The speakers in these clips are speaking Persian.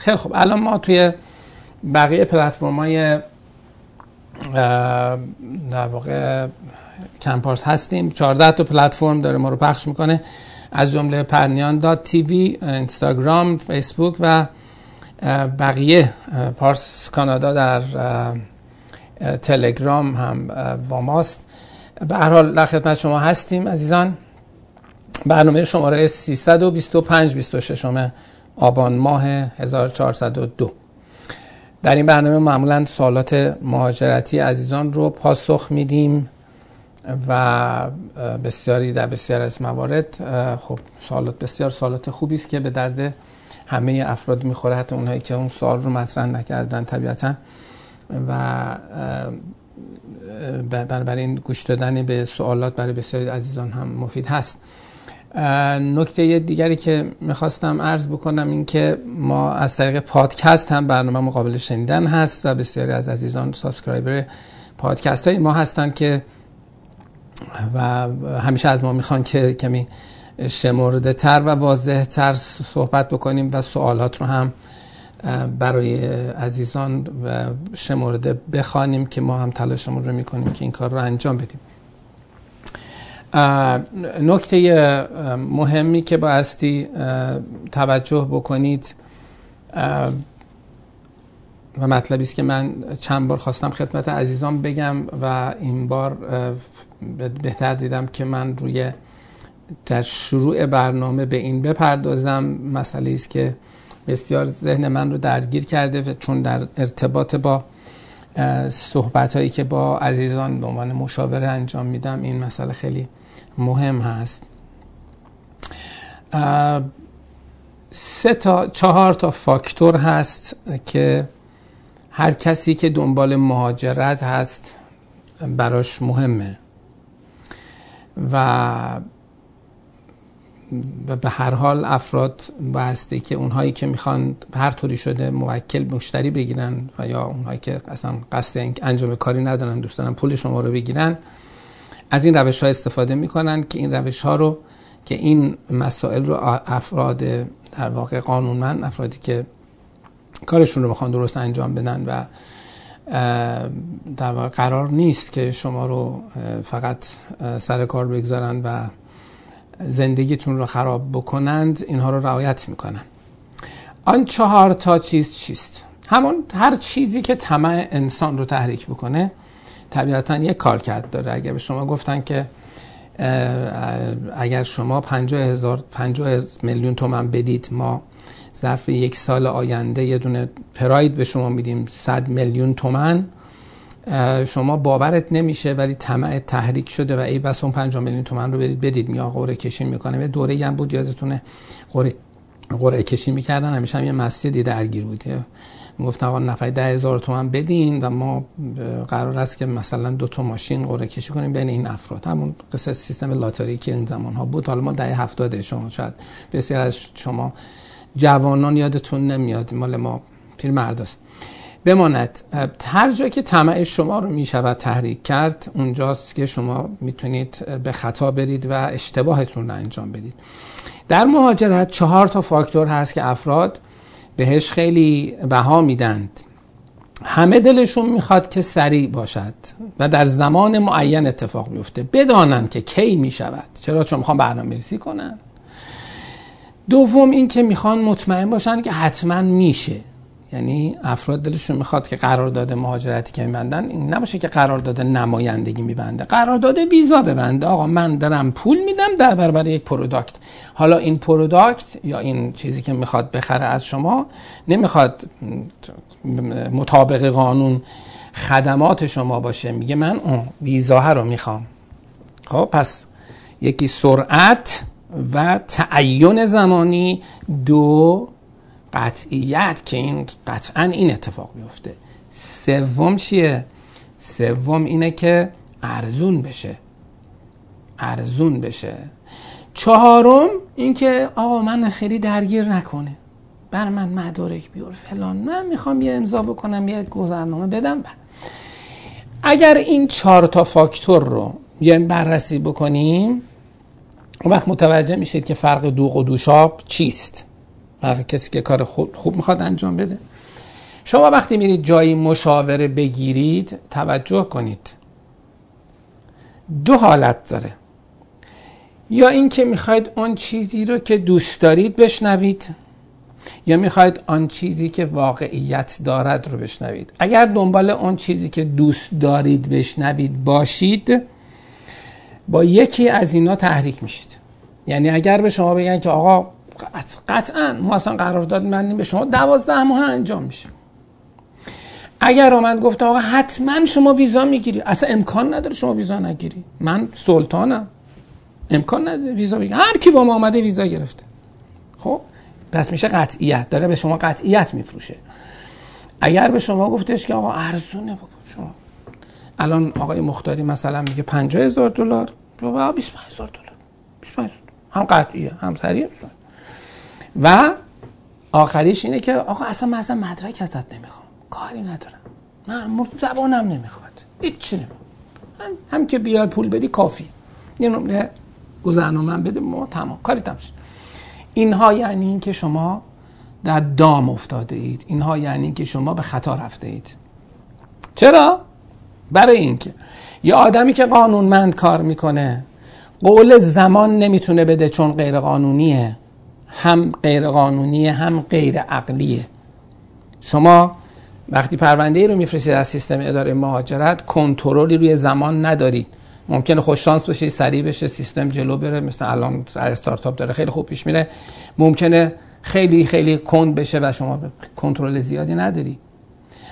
خیلی خب الان ما توی بقیه پلتفرم های در واقع کمپارس هستیم. 14 تا پلتفرم داره ما رو پخش می‌کنه. از جمله پرنیان دات تیوی اینستاگرام فیسبوک و بقیه پارس کانادا در تلگرام هم با ماست. به هر حال در خدمت شما هستیم عزیزان. برنامه شماره 325 26 آبان ماه 1402 در این برنامه معمولا سوالات مهاجرتی عزیزان رو پاسخ میدیم و بسیاری در بسیار از موارد خب سوالات بسیار سوالات خوبی است که به درد همه افراد می‌خوره. حتی اونهایی که اون سوال رو مطرح نکردن طبیعتا. و بنابراین گوش دادن به سوالات برای بسیاری عزیزان هم مفید هست. نکته دیگری که می‌خواستم عرض بکنم این که ما از طریق پادکست هم برنامه قابل شنیدن هست و بسیاری از عزیزان subscriber پادکست های ما هستند که و همیشه از ما می‌خوان که کمی شمرده تر و واضح تر صحبت بکنیم و سوالات رو هم برای عزیزان شمرده بخوانیم که ما هم تلاشمون رو می‌کنیم که این کار رو انجام بدیم. نکته مهمی که بایستی توجه بکنید و مطلبی است که من چند بار خواستم خدمت عزیزان بگم و این بار بهتر دیدم که من روی در شروع برنامه به این بپردازم. مسئله است که بسیار ذهن من رو درگیر کرده چون در ارتباط با صحبت هایی که با عزیزان به عنوان مشاوره انجام میدم این مسئله خیلی مهم هست. سه تا چهار تا فاکتور هست که هر کسی که دنبال مهاجرت هست براش مهمه. و و به هر حال افراد بایستی که اونهایی که می‌خوان هر طوری شده موکل مشتری بگیرن و یا اونهایی که اصلا قصد انجام کاری ندارن دوست دارن پول شما رو بگیرن از این روش ها استفاده می‌کنن که این روش ها رو که این مسائل رو افراد در واقع قانونمند افرادی که کارشون رو می‌خوان درست انجام بدن و در واقع قرار نیست که شما رو فقط سر کار بگذارن و زندگیتون رو خراب بکنند اینها رو رعایت می‌کنن. آن چهار تا چیز چیست؟ همون هر چیزی که طمع انسان رو تحریک بکنه طبیعتا یک کار کرد داره. اگر به شما گفتن که اگر شما 50 هزار 50 میلیون تومن بدید ما ظرف یک سال آینده یه دونه پراید به شما میدیم 100 میلیون تومن شما باورت نمیشه ولی طمع تحریک شده و ای بس اون 5 میلیون تومن رو برید بدید میا قرعه کشی می‌کنه. یه دوره هم بود یادتونه قرعه قرعه کشی می‌کردن همیشه هم یه مسجدی درگیر بود. گفت آقا نفعی ده هزار تومن بدین و ما قرار است که مثلا دو تا ماشین قرعه کشی کنیم بین این افراد. همون قصه سیستم لاتاری که این زمان ها بود. حالا ما ده هفتاده شما شاید بسیار از شما جوانان یادتون نمیاد. مال ما پیر مرداست بماند. هر جا که طمع شما رو می شود تحریک کرد اونجاست که شما می‌تونید به خطا برید و اشتباهتون رو انجام بدید. در مهاجرت چهار تا فاکتور هست که افراد بهش خیلی بها میدند. همه دلشون می‌خواد که سریع باشد و در زمان معین اتفاق بیفته. بدانند که کی می‌شود. چرا؟ چون می‌خوان برنامه ریزی کنن. دوم این که می‌خوان مطمئن باشن که حتما میشه. یعنی افراد دلشون می‌خواد که قرارداد مهاجرتی که میبندن این نباشه که قرارداد نمایندگی میبنده. قرارداد ویزا ببنده. آقا من دارم پول میدم در برابر یک product حالا این product یا این چیزی که می‌خواد بخره از شما نمی‌خواد مطابق قانون خدمات شما باشه. میگه من اون ویزا رو می‌خوام. خب پس یکی سرعت و تعین زمانی دو قطعیت که این قطعا این اتفاق میفته سوم چیه؟ سوم اینه که ارزون بشه. ارزون بشه. چهارم اینکه آقا من خیلی درگیر نکنه. بر من مدارک بیار فلان. من می‌خوام یه امضا بکنم یه گذرنامه بدم. اگر این چهار تا فاکتور رو یه بررسی بکنیم اون وقت متوجه میشید که فرق دوغ و دوشاب چیست. کسی که کار خوب, خوب می‌خواد انجام بده. شما وقتی میرید جایی مشاوره بگیرید توجه کنید. دو حالت داره. یا اینکه می‌خواید اون چیزی رو که دوست دارید بشنوید یا می‌خواید آن چیزی که واقعیت دارد رو بشنوید. اگر دنبال اون چیزی که دوست دارید بشنوید باشید با یکی از اینا تحریک میشید. یعنی اگر به شما بگن که آقا قطعا. ما اصلا قرارداد من به شما دوازده ماه انجام میشه. اگر آمد گفت آقا حتما شما ویزا می‌گیری. اصلا امکان نداره شما ویزا نگیری. من سلطانم. امکان نداره ویزا بگیری. هر کی با ما آمده ویزا گرفته. خب؟ پس میشه قطعیت. داره به شما قطعیت میفروشه. اگر به شما گفتش که آقا ارزونه بابا شما. الان آقای مختاری مثلا میگه 50 هزار دلار. بابا 25 هزار دلار. 25 هم قطعیه هم سریع. و آخریش اینه که آقا اصلا من اصلا مدرک ازت نمی‌خوام. کاری ندارم. من زبانم نمی‌خواد. هیچ نمی‌خواد. هم, هم که بیاد پول بدی کافی یه نمونه گذرنامه بده ما تمام. کاری تمام اینها یعنی این که شما در دام افتاده اید. اینها یعنی که شما به خطا رفته اید. چرا؟ برای اینکه یه آدمی که قانونمند کار می‌کنه قول زمان نمی‌تونه بده چون غیر قانونیه هم غیر قانونیه هم غیر عقلیه شما وقتی پرونده ای رو میفرستید از سیستم اداره مهاجرت کنترلی روی زمان ندارید. ممکنه خوش شانس بشه سریع بشه سیستم جلو بره مثل الان استارتاپ داره خیلی خوب پیش میره. ممکنه خیلی خیلی کند بشه و شما کنترل زیادی نداری.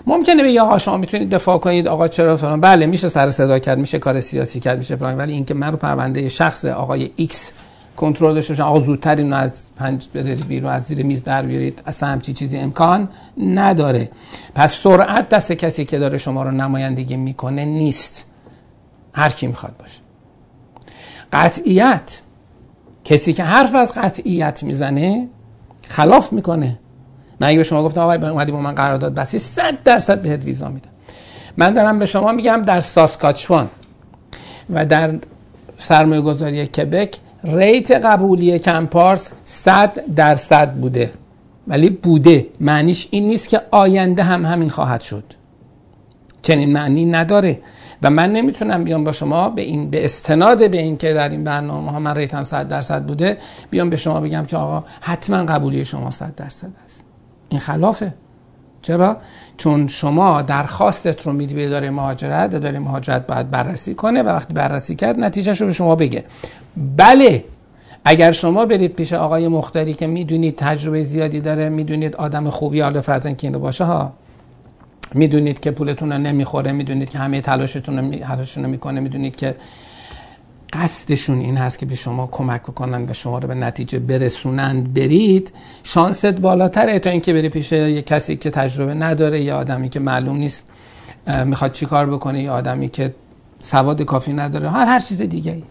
ممکنه بگی آقا شما می‌تونید دفاع کنید آقا چرا فلان؟ بله میشه سر صدا کرد میشه کار سیاسی کرد میشه فلان ولی اینکه من رو پرونده شخص آقای ایکس کنترل داشته باشن. آقا زودتر اینو از پنج بذارید بیرون از زیر میز در بیارید. اصلا همچی چیزی امکان نداره. پس سرعت دست کسی که داره شما رو نمایندگی می‌کنه نیست. هر کی می‌خواد باشه. قطعیت. کسی که حرف از قطعیت می‌زنه خلاف می‌کنه. من اگه به شما گفتم آقای اومدی با من قرارداد بستی 100 درصد بهت ویزا میدم. من دارم به شما میگم در ساسکاچوان و در سرمایه گذاری کبک ریت قبولی کمپارس 100 درصد بوده. ولی بوده. معنیش این نیست که آینده هم همین خواهد شد. چنین معنی نداره. و من نمی‌تونم بیام با شما به این به استناد به این که در این برنامه ها من ریتم 100 درصد بوده بیام به شما بگم که آقا حتما قبولی شما 100 درصد است. این خلافه. چرا؟ چون شما درخواستت رو میدی به اداره مهاجرت اداره مهاجرت باید بررسی کنه و وقتی بررسی کرد نتیجهش رو به شما بگه. بله اگر شما برید پیش آقای مختاری که می‌دونید تجربه زیادی داره می‌دونید آدم خوبی حالا فرزن که اینو باشه ها. می‌دونید که پولتون رو نمی‌خوره می‌دونید که همه تلاشتون رو می‌کنه می‌دونید که قصدشون این هست که به شما کمک بکنن و شما رو به نتیجه برسونند برید. شانست بالاتره تا اینکه بری پیش یه کسی که تجربه نداره یا آدمی که معلوم نیست می‌خواد چی کار بکنه یا آدمی که سواد کافی نداره. هر هر چیز دیگه ای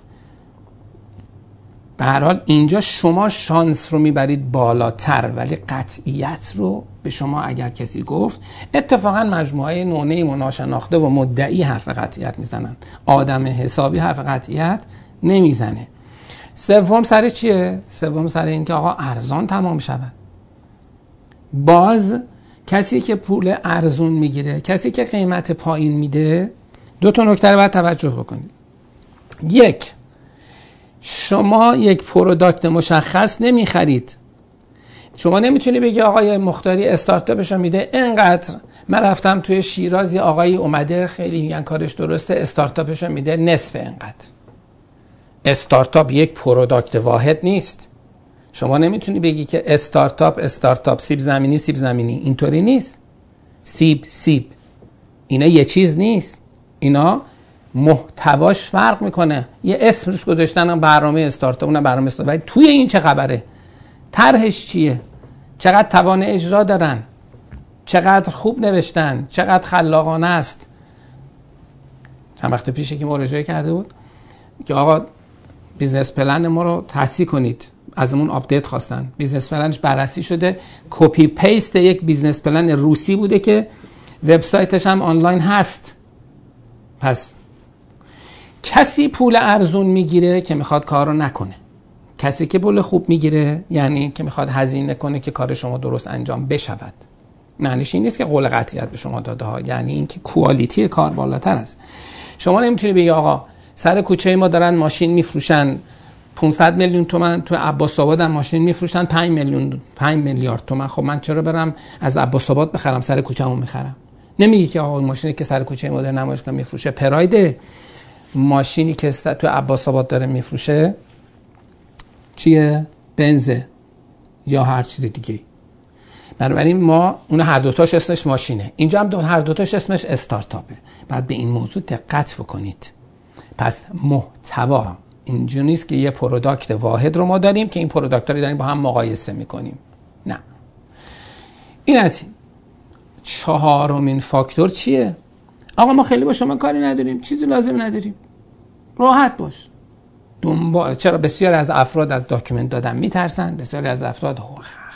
به هر حال اینجا شما شانس رو می‌برید بالاتر ولی قطعیت رو به شما اگر کسی گفت. اتفاقا مجموعه نونه و ناشناخته و مدعی حرف قطعیت می‌زنن آدم حسابی حرف قطعیت نمی‌زنه. سوم سر چیه؟ سوم سر اینکه آقا ارزان تمام شود. باز کسی که پول ارزون می‌گیره کسی که قیمت پایین میده دو تا نکته باید توجه بکنید. یک شما یک پروداکت مشخص نمی‌خرید. شما نمی‌تونی بگی آقای مختاری استارتاپش میده. اینقدر من رفتم توی شیرازی آقایی اومده خیلی میگن کارش درسته استارتاپش میده. نصف اینقدر. استارتاپ یک product واحد نیست. شما نمی‌تونی بگی که استارتاپ استارتاپ سیب زمینی سیب زمینی. اینطوری نیست. سیب سیب. اینا یه چیز نیست. اینا محتواش فرق می‌کنه. یه اسم روش گذاشتن برنامه استارتاپ اون برنامه استارتاپ. توی این چه خبره؟ طرحش چیه؟ چقدر توان اجرا دارن؟ چقدر خوب نوشتن؟ چقدر خلاقانه است؟ چند وقت پیشه که مراجعه کرده بود. که آقا business plan ما رو تصحیح کنید. ازمون update خواستن. business planش بررسی شده. copy paste یک business plan روسی بوده که وبسایتش هم آنلاین هست. پس کسی پول ارزون می‌گیره که می‌خواد کار رو نکنه. کسی که پول خوب می‌گیره یعنی که می‌خواد هزینه کنه که کار شما درست انجام بشود. معنیش این نیست که قول قطعیت به شما داده ها یعنی اینکه کوالیتی کار بالاتر است. شما نمی‌تونی بگی آقا سر کوچه ما دارن ماشین میفروشن 500 میلیون تومن تو عباس آباد هم ماشین میفروشن 5 میلیون 5 میلیارد تومن. خب من چرا برم از عباس آباد بخرم سر کوچه‌مو می‌خرم؟ نمیگی که آقا ماشینی که سر کوچه ما در نمایشگاه میفروشه پراید ماشینی که تو عباس آباد داره میفروشه چیه؟ بنزه یا هر چیز دیگه بنابراین ما اون هر دوتاش اسمش ماشینه. اینجا هم دو هر دوتاش اسمش استارتاپه. بعد به این موضوع دقت بکنید. پس محتوا. اینجا نیست که یه product واحد رو ما داریم که این product رو داریم با هم مقایسه می‌کنیم. نه. این از چهارمین فاکتور چیه؟ آقا ما خیلی با شما کاری نداریم. چیزی لازم نداریم. راحت باش. دنبال چرا بسیار از افراد از document دادن میترسن بسیاری از افراد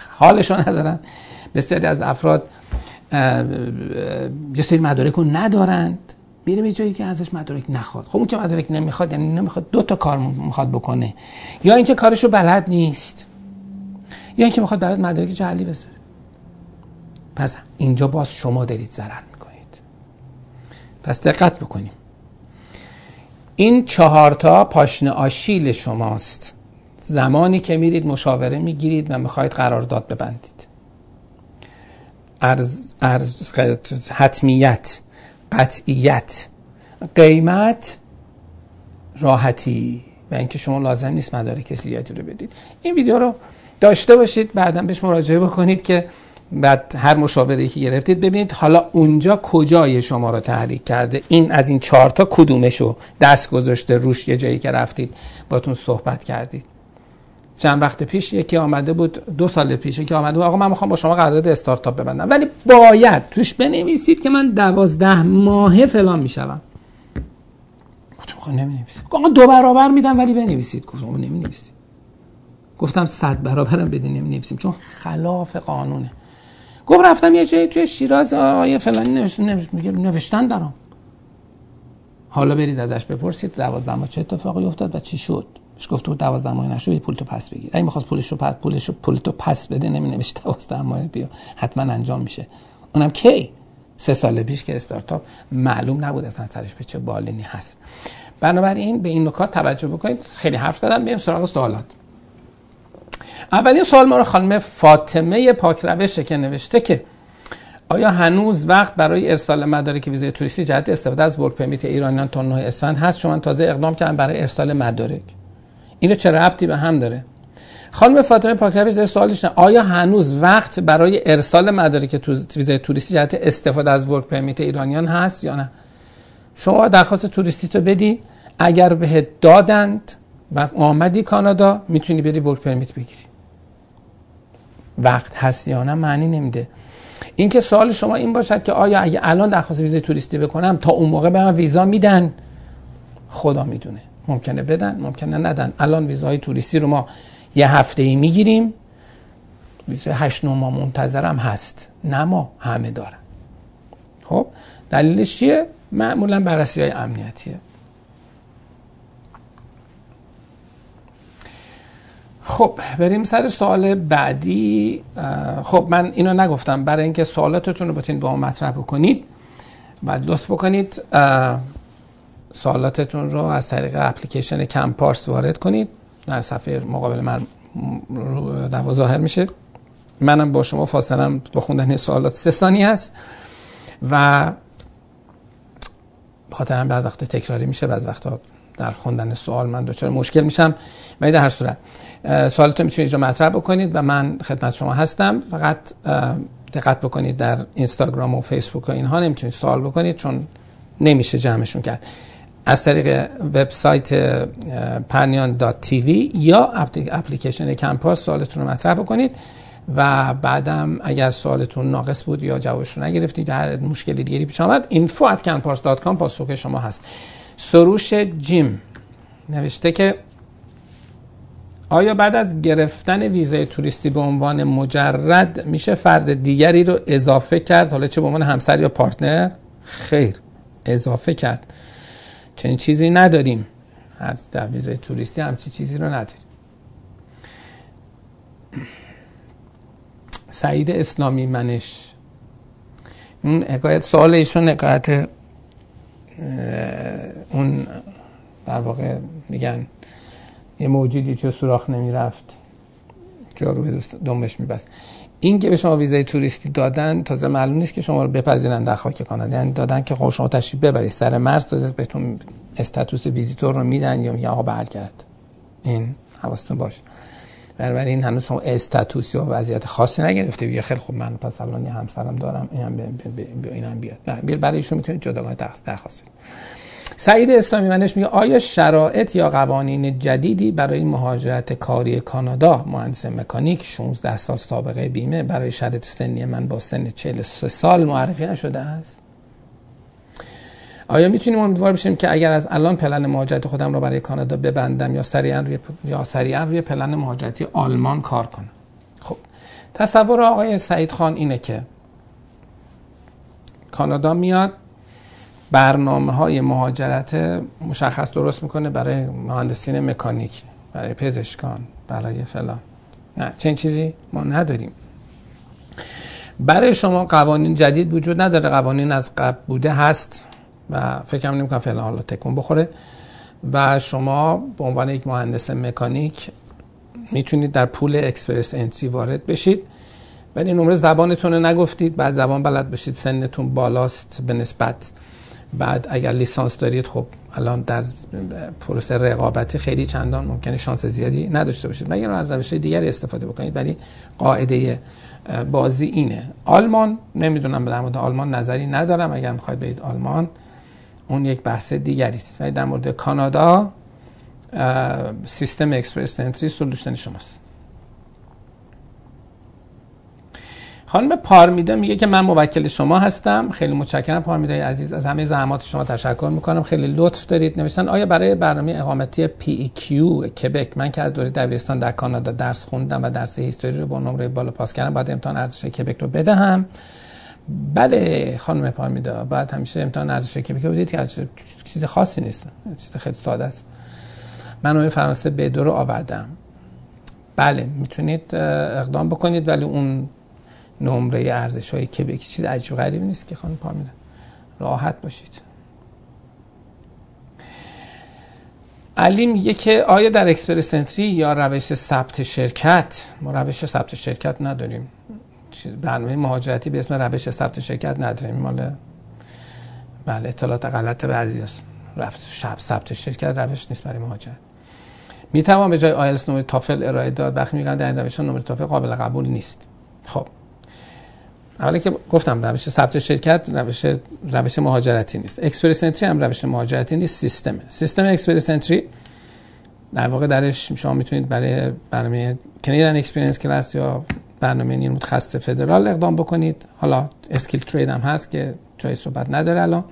حالشون ندارن بسیاری از افراد یه سری مدارک رو ندارند. میره به جایی که ازش مدارک نخواد. خب اون که مدارک نمی‌خواد یعنی نمی‌خواد دو تا کار می‌خواد بکنه. یا اینکه کارشو بلد نیست. یا اینکه می‌خواد برات مدارک جعلی بذاره. پس اینجا باز شما دارید ضرر می‌کنید. پس دقت بکنیم. این چهارتا پاشنه آشیل شماست. زمانی که میرید مشاوره می‌گیرید و می‌خواید قرارداد ببندید. ارز, ارز حتمیت قطعیت. قیمت راحتی و اینکه شما لازم نیست مدارک زیادی رو بدید. این ویدیو رو داشته باشید بعدا بهش مراجعه بکنید که بعد هر مشاوره که گرفتید ببینید حالا اونجا کجای شما رو تحریک کرده. این از این چهار تا کدومشو دست گذاشته روش یه جایی که رفتید باتون صحبت کردید. چند وقت پیش یکی آمده بود دو سال پیش یکی آمده بود آقا من می‌خوام با شما قرارداد استارتاپ ببندم. ولی باید توش بنویسید که من دوازده ماهه فلان می‌شوم. گفتم خب نمی‌نویسید آقا دو برابر میدم ولی بنویسید. گفتم نمی‌نویسید. گفتم صد برابرم بدین نمی‌نویسیم. چون خلاف قانونه. گفت رفتم یه جایی توی شیراز آیه فلانی نوشتن دارم. حالا برید ازش بپرسید دوازده ماه چه اتفاقی افتاد و چی شد؟ بهش گفت بود دوازده ماه نشد پول تو پس بگیر. اگه می‌خواست پولش رو پس پولش رو پول تو پس بده نمی نوشت دوازده ماه بیا. حتما انجام میشه. اونم کی؟ سه سال پیش که استارتاپ معلوم نبود اصلا سرش به چه بالینی هست. بنابراین به این نکات توجه بکنید. خیلی حرف زدم بریم سراغ سوالات. اولین سوال ما رو خانم فاطمه پاک روشه که نوشته که آیا هنوز وقت برای ارسال مدارک ویزای توریستی جهت استفاده از ورک پرمیت ایرانیان تا 9 اسفند هست؟ شما تازه اقدام کردن برای ارسال مدارک. اینو چه ربطی به هم داره؟ خانم فاطمه پاکروش در سوالش نه آیا هنوز وقت برای ارسال مدارک ویزای توریستی جهت استفاده از ورک پرمیت ایرانیان هست یا نه؟ شما درخواست توریستی تو بدی. اگر بهت دادند و آمدی کانادا می‌تونی بری ورک پرمیت بگیری. وقت هست یا نه معنی نمیده. اینکه سوال شما این باشد که آیا اگه الان درخواست ویزای توریستی بکنم تا اون موقع به من ویزا میدن؟ خدا می‌دونه. ممکنه بدن ممکنه ندن. الان ویزای توریستی رو ما یه هفته ای می‌گیریم. ویزای هشت نو ماه منتظرم هست. نه ما همه دارن. خب؟ دلیلش چیه؟ معمولا بررسی های امنیتیه. خب بریم سر سوال بعدی. خب من اینو نگفتم. برای اینکه سوالاتتون رو بتونید با ما مطرح بکنید بعد لطف بکنید. سوالاتتون رو از طریق اپلیکیشن کمپارس وارد کنید. در صفحه مقابل من رو ظاهر میشه. منم با شما فاصلم با خوندن سوالات سه ثانی هست و خاطرم بعد وقت تکراری میشه بعض وقتا در خوندن سوال من دچار مشکل میشم. ولی در هر صورت سوالتون می‌تونید اینجا مطرح بکنید و من خدمت شما هستم. فقط دقت بکنید در اینستاگرام و فیسبوک و اینها نمی‌تونید سوال بکنید چون نمیشه جمعشون کرد. از طریق وبسایت پرنیان دات یا اپلیکیشن کمپاس سوالتون رو مطرح بکنید و بعدم اگر سوالتون ناقص بود یا جوابش رو نگرفتید یا هر مشکلی دیگری پیش آمد info at canpars.com پاسخ شما هست. سروش جیم. نوشته که آیا بعد از گرفتن ویزای توریستی به عنوان مجرد میشه فرد دیگری رو اضافه کرد؟ حالا چه به عنوان همسر یا پارتنر؟ خیر اضافه کرد. چنین چیزی نداریم. هر در ویزای توریستی همچی چیزی رو نداریم. سعید اسلامی منش. اون حکایت سوال ایشون حکایت اون در واقع میگن یه موجودی که سوراخ نمی‌رفت جارو به دنبش میبست. این که به شما ویزای توریستی دادن تازه معلوم نیست که شما رو بپذیرن در خاک کانادا. یعنی دادن که خب شما تشریف ببرید. سر مرز تازه بهتون استاتوس ویزیتور رو میدن یا میگن آقا برگرد این حواستون باش. این هنوز شما استاتوس یا وضعیت خاصی نگرفته. بیا خیلی خوب من پس الان یه همسرم دارم اینم اینم بیاد. برای ایشون می‌تونید جداگانه درخواست بدید. سعید اسلامی منش میگه آیا شرایط یا قوانین جدیدی برای مهاجرت کاری کانادا مهندس مکانیک 16 سال سابقه بیمه برای شرط سنی من با سن 43 سال معرفی نشده است؟ آیا می‌تونیم امیدوار بشیم که اگر از الان پلن مهاجرت خودم رو برای کانادا ببندم یا سریعا روی یا سریعا روی پلن مهاجرتی آلمان کار کنم؟ خب تصور آقای سعید خان اینه که کانادا میاد برنامه های مهاجرت مشخص درست می‌کنه برای مهندسین مکانیک برای پزشکان برای فلان. نه چنین چیزی ما نداریم. برای شما قوانین جدید وجود نداره. قوانین از قبل بوده هست. و فکرم نمی‌کنم فعلا حالا تکون بخوره. و شما به عنوان یک مهندس مکانیک می‌تونید در پول اکسپرس انتری وارد بشید. ولی نمره زبانتون نگفتید بعد زبان بلد باشید سنتون بالاست به نسبت. بعد اگر لیسانس دارید خب الان در پروسه رقابتی خیلی چندان ممکنه شانس زیادی نداشته باشید. مگر از روش دیگری استفاده بکنید ولی قاعده بازی اینه. آلمان نمی‌دونم در مورد آلمان نظری ندارم. اگر می‌خواید برید آلمان اون یک بحث دیگری است. ولی در مورد کانادا سیستم Express Entry solution شماست. خانم پارمیدا میگه که من موکل شما هستم. خیلی متشکرم پارمیدای عزیز. از همه زحمات شما تشکر می‌کنم. خیلی لطف دارید نوشتن. آیا برای برنامه اقامتی کیو کبک من که از دوره دبیرستان در کانادا درس خوندم و درس هیستوری رو با نمره بالا پاس کردم باید امتحان ارزش کبک رو بدهم. بله خانم پارمیدا باید همیشه امتحان ارزش کبک رو بدید که چیز خاصی نیست. چیز خیلی ساده است. من نمره فرانسه به دو رو آوردم. بله می‌تونید اقدام بکنید ولی اون نمره ارزش های کبکی چیز عجیب غریبی نیست که خانم پامیده راحت باشید. علی میگه که آیا در اکسپرس انتری یا روش ثبت شرکت؟ ما روش ثبت شرکت نداریم. برنامه مهاجرتی به اسم روش ثبت شرکت نداریم. مال بله اطلاعات غلط بعضی هست. رفت شب ثبت شرکت روش نیست برای مهاجرت. می توان به جای آیلس نمره تافل ارائه داد. وقتی میگن در این روش نمره تافل قابل قبول نیست. خب. اولی که گفتم روش ثبت شرکت روش روش مهاجرتی نیست. Express Entry هم روش مهاجرتی نیست سیستم سیستم Express Entry در واقع درش شما می‌تونید برای برنامه Canadian Experience Class یا برنامه نیروی متخصص فدرال اقدام بکنید. حالا Skilled Trade هم هست که جای صحبت نداره الان.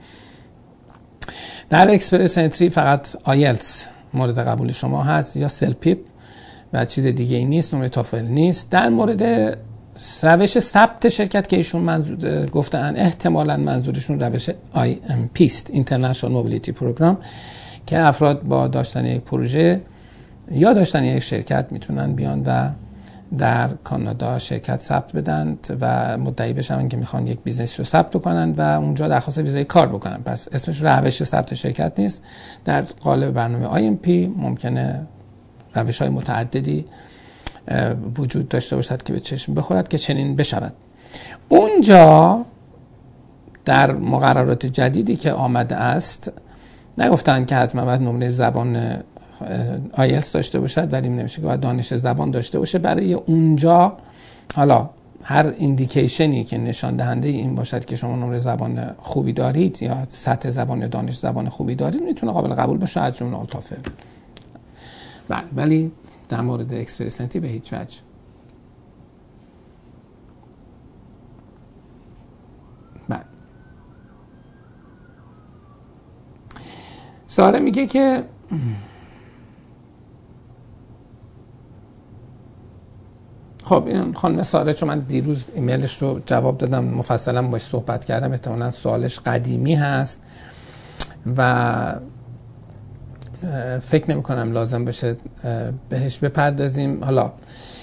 در Express Entry فقط آیلتس مورد قبول شما هست یا CELPIP و چیز دیگه ای نیست نمره تافل نیست. در مورد روش ثبت شرکت که ایشون منظور گفتن احتمالا منظورشون روش IMP است International Mobility Program که افراد با داشتن یک پروژه یا داشتن یک شرکت می‌تونن بیان و در کانادا شرکت ثبت بدن و مدعی بشن که می‌خوان یک business رو ثبت کنن و اونجا درخواست ویزای کار بکنن. پس اسمش روش ثبت شرکت نیست. در قالب برنامه IMP ممکنه روش های متعددی وجود داشته باشد که به چشم بخورد که چنین بشود. اونجا در مقررات جدیدی که آمده است نگفتن که حتما باید نمره زبان آیلس داشته باشد ولی نمیشه که باید دانش زبان داشته باشه. برای اونجا حالا هر ایندیکیشنی که نشان دهنده این باشد که شما نمره زبان خوبی دارید یا سطح زبان یا دانش زبان خوبی دارید می‌تونه قابل قبول باشه. از جمله آلتافل بله ولی در مورد اکسپرسنتی به هیچ وجه. بله. ساره میگه که خب این خانم ساره چون من دیروز ایمیلش رو جواب دادم مفصلا باش صحبت کردم احتمالا سوالش قدیمی هست و فکر نمی کنم لازم بشه بهش بپردازیم. حالا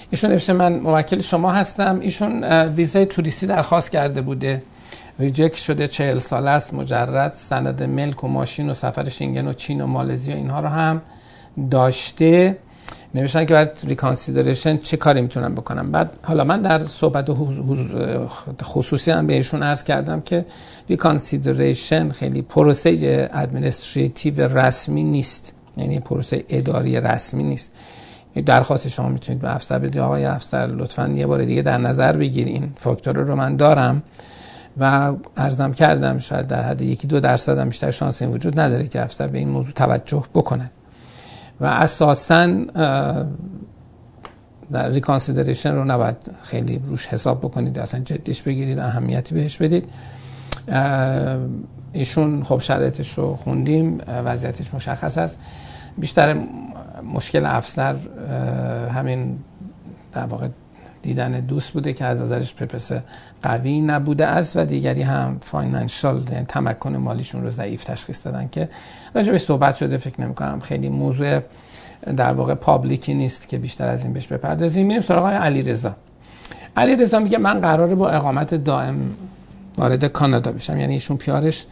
ایشون نوشته من موکل شما هستم. ایشون ویزای توریستی درخواست کرده بوده. reject شده چهل سال است مجرد سند ملک و ماشین و سفر شینگن و چین و مالزی و اینها رو هم داشته. نوشتن که بعد reconsideration چه کاری می‌تونم بکنم. بعد حالا من در صحبت خصوصی هم بهشون عرض کردم که reconsideration خیلی پروسه administrative رسمی نیست. یعنی پروسه اداری رسمی نیست. درخواست شما می‌تونید به افسر بدید. آقای افسر لطفا یه بار دیگه در نظر بگیر این فاکتور رو من دارم و عرضم کردم شاید در حد یکی دو درصد هم بیشتر شانس این وجود نداره که افسر به این موضوع توجه بکند. و اساسا در reconsideration رو نباید خیلی روش حساب بکنید. اصلا جدیش بگیرید اهمیتی بهش بدید. ایشون خب شرایطش رو خوندیم وضعیتش مشخص است. بیشتر مشکل افسر همین در واقع دیدن دوست بوده که از نظرش purpose قوی نبوده است و دیگری هم financial یعنی تمکن مالیشون رو ضعیف تشخیص دادن که راجع به صحبت شده فکر نمی کنم. خیلی موضوع در واقع پابلیکی نیست که بیشتر از این بهش بپردازیم. میریم سراغ علی رضا علی رضا میگه من قراره با اقامت دائم وارد کانادا بشم. یعنی ایشون پیارش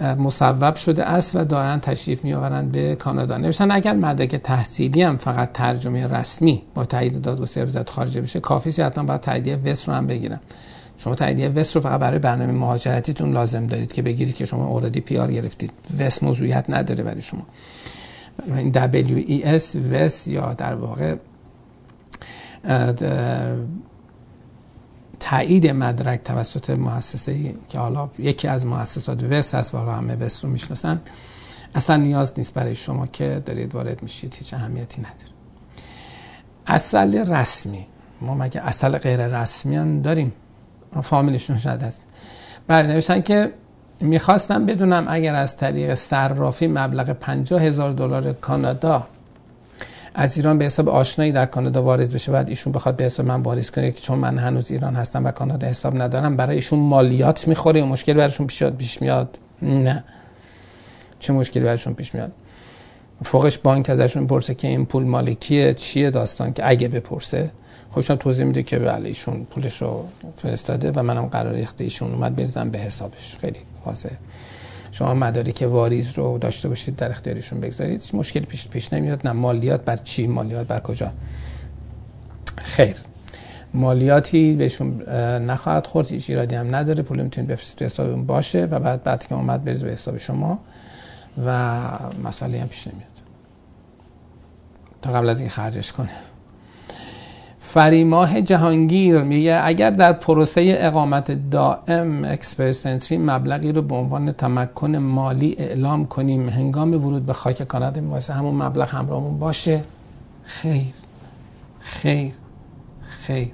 مصوب شده است و دارن تشریف میآورند به کانادا. نوشتن اگر مدرک تحصیلی هم فقط ترجمه رسمی با تایید داد و سرویزت خارجه بشه کافی است حتما باید تاییدیه وست رو هم بگیرم شما تاییدیه وست رو فقط برای برنامه مهاجرتیتون لازم دارید که بگیرید که شما اوردی پی آر گرفتید. وست موضوعیت نداره برای شما. این WES وست یا در واقع تایید مدرک توسط مؤسسه که حالا یکی از مؤسسات وس هست و همه وس رو می‌شناسن اصلا نیاز نیست برای شما که دارید وارد میشید هیچ اهمیتی نداره. اصل رسمی. ما مگه اصل غیر رسمی هم داریم؟ فامیلشون شاید هست. بله نوشتن که می‌خواستم بدونم اگر از طریق صرافی مبلغ 50 هزار دلار کانادا از ایران به حساب آشنایی در کانادا واریز بشه. بعد ایشون بخواد به حساب من واریز کنه. که چون من هنوز ایران هستم و کانادا حساب ندارم برای ایشون مالیات می‌خوره. و مشکل براشون پیش پیش میاد؟ نه. چه مشکلی براشون پیش میاد؟ فوقش بانک ازشون پرسه که این پول مالکیه چیه داستان که اگه بپرسه؟ خوشم توضیح میده که بله ایشون پولش رو فرستاده و منم قرار ایشون اومد بریزم به حسابش. خیلی واضحه. شما مدارک واریز رو داشته باشید در اختیارشون بگذارید هیچ مشکلی پیش پیش نمیاد. نه مالیات بر چی؟ مالیات بر کجا؟ خیر. مالیاتی بهشون نخواهد خورد هیچ ایرادی هم نداره. پول می‌تونید بفرستید تو حساب باشه و بعد بعد که اومد بریز به حساب شما و مسئله هم پیش نمیاد. تا قبل از این خرجش کنه. فریماه جهانگیر میگه اگر در پروسه اقامت دائم اکسپرس مبلغی رو به عنوان تمکن مالی اعلام کنیم هنگام ورود به خاک کانادا باید همون مبلغ همراهمون باشه. خیر. خیر. خیر.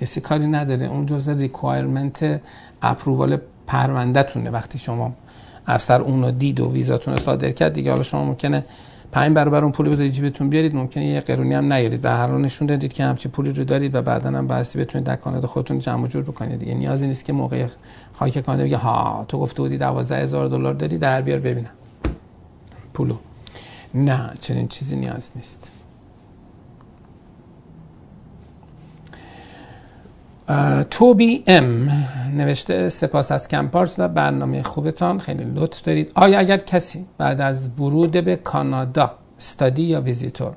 کسی کاری نداره. اون جزء requirement approval پروندهتونه. وقتی شما افسر اون دید و ویزاتون صادر کرد دیگه حالا شما ممکنه پنج برابر اون پول بذارید جیبتون بیارید ممکنه یه قرونی هم نیارید. به هر حال نشون دادید که همچی پولی رو دارید و بعدا هم بحثی بتونید در کانادا خودتون جمع جور بکنید. دیگه نیازی نیست که موقع خاک کانادا بگه ها تو گفته بودی 12000 دلار داری در بیار ببینم. پولو. نه چنین چیزی نیاز نیست. توبی ام نوشته سپاس از کمپارس و برنامه خوبتان خیلی لطف دارید. آیا اگر کسی بعد از ورود به کانادا استادی یا ویزیتور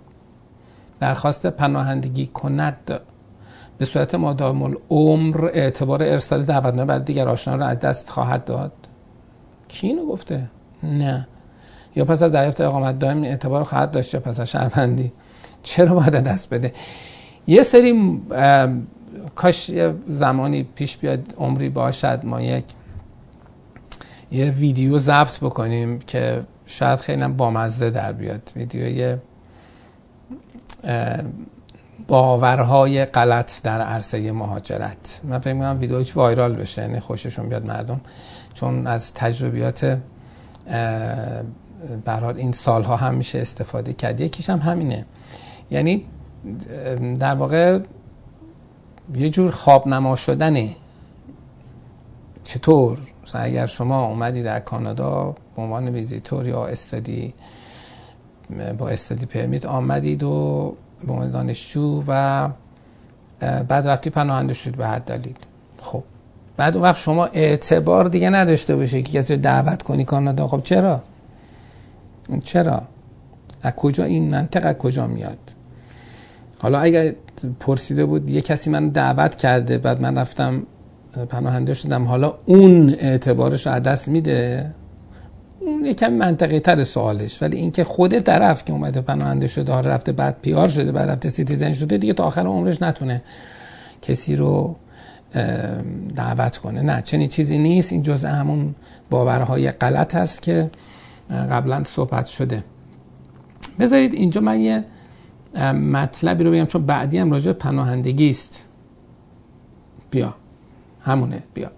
درخواست پناهندگی کند به صورت مادام العمر اعتبار ارسال دعوتنامه برای دیگر آشنا را از دست خواهد داد؟ کی اینو گفته؟ نه. یا پس از دریافت اقامت دائم اعتبار خواهد داشت یا پس از شهروندی؟ چرا باید دست بده؟ یه سری کاش یه زمانی پیش بیاد عمری باشد ما یک یه ویدیو ضبط بکنیم که شاید خیلی بامزه در بیاد. ویدیوی باورهای غلط در عرصه مهاجرت. من فکر می‌کنم ویدیوش وایرال بشه یعنی خوششون بیاد مردم. چون از تجربیات برحال این سالها هم میشه استفاده کرد. یکیش هم همینه. یعنی در واقع یه جور خواب نما شدنه. چطور؟ اگر شما اومدی در کانادا به عنوان ویزیتور یا استادی با استادی پرمیت آمدید و به عنوان دانشجو و بعد رفتی پناهنده شد به هر دلیل. خب. بعد اون وقت شما اعتبار دیگه نداشته باشه که کسی رو دعوت کنی کانادا. خب چرا؟ چرا؟ از کجا این منطق کجا میاد؟ حالا اگر پرسیده بود یه کسی من دعوت کرده بعد من رفتم پناهنده شدم حالا اون اعتبارش رو از دست میده؟ اون یکم منطقی تر سوالش. ولی اینکه خود طرف که اومده پناهنده شده حالا رفته بعد PR شده بعد رفته citizen شده دیگه تا آخر عمرش نتونه کسی رو دعوت کنه. نه چنین چیزی نیست. این جزء همون باورهای غلط هست که قبلا صحبت شده. بذارید اینجا من یه مطلبی رو بگم چون بعدی هم راجع پناهندگی است. بیا. همونه. بیا.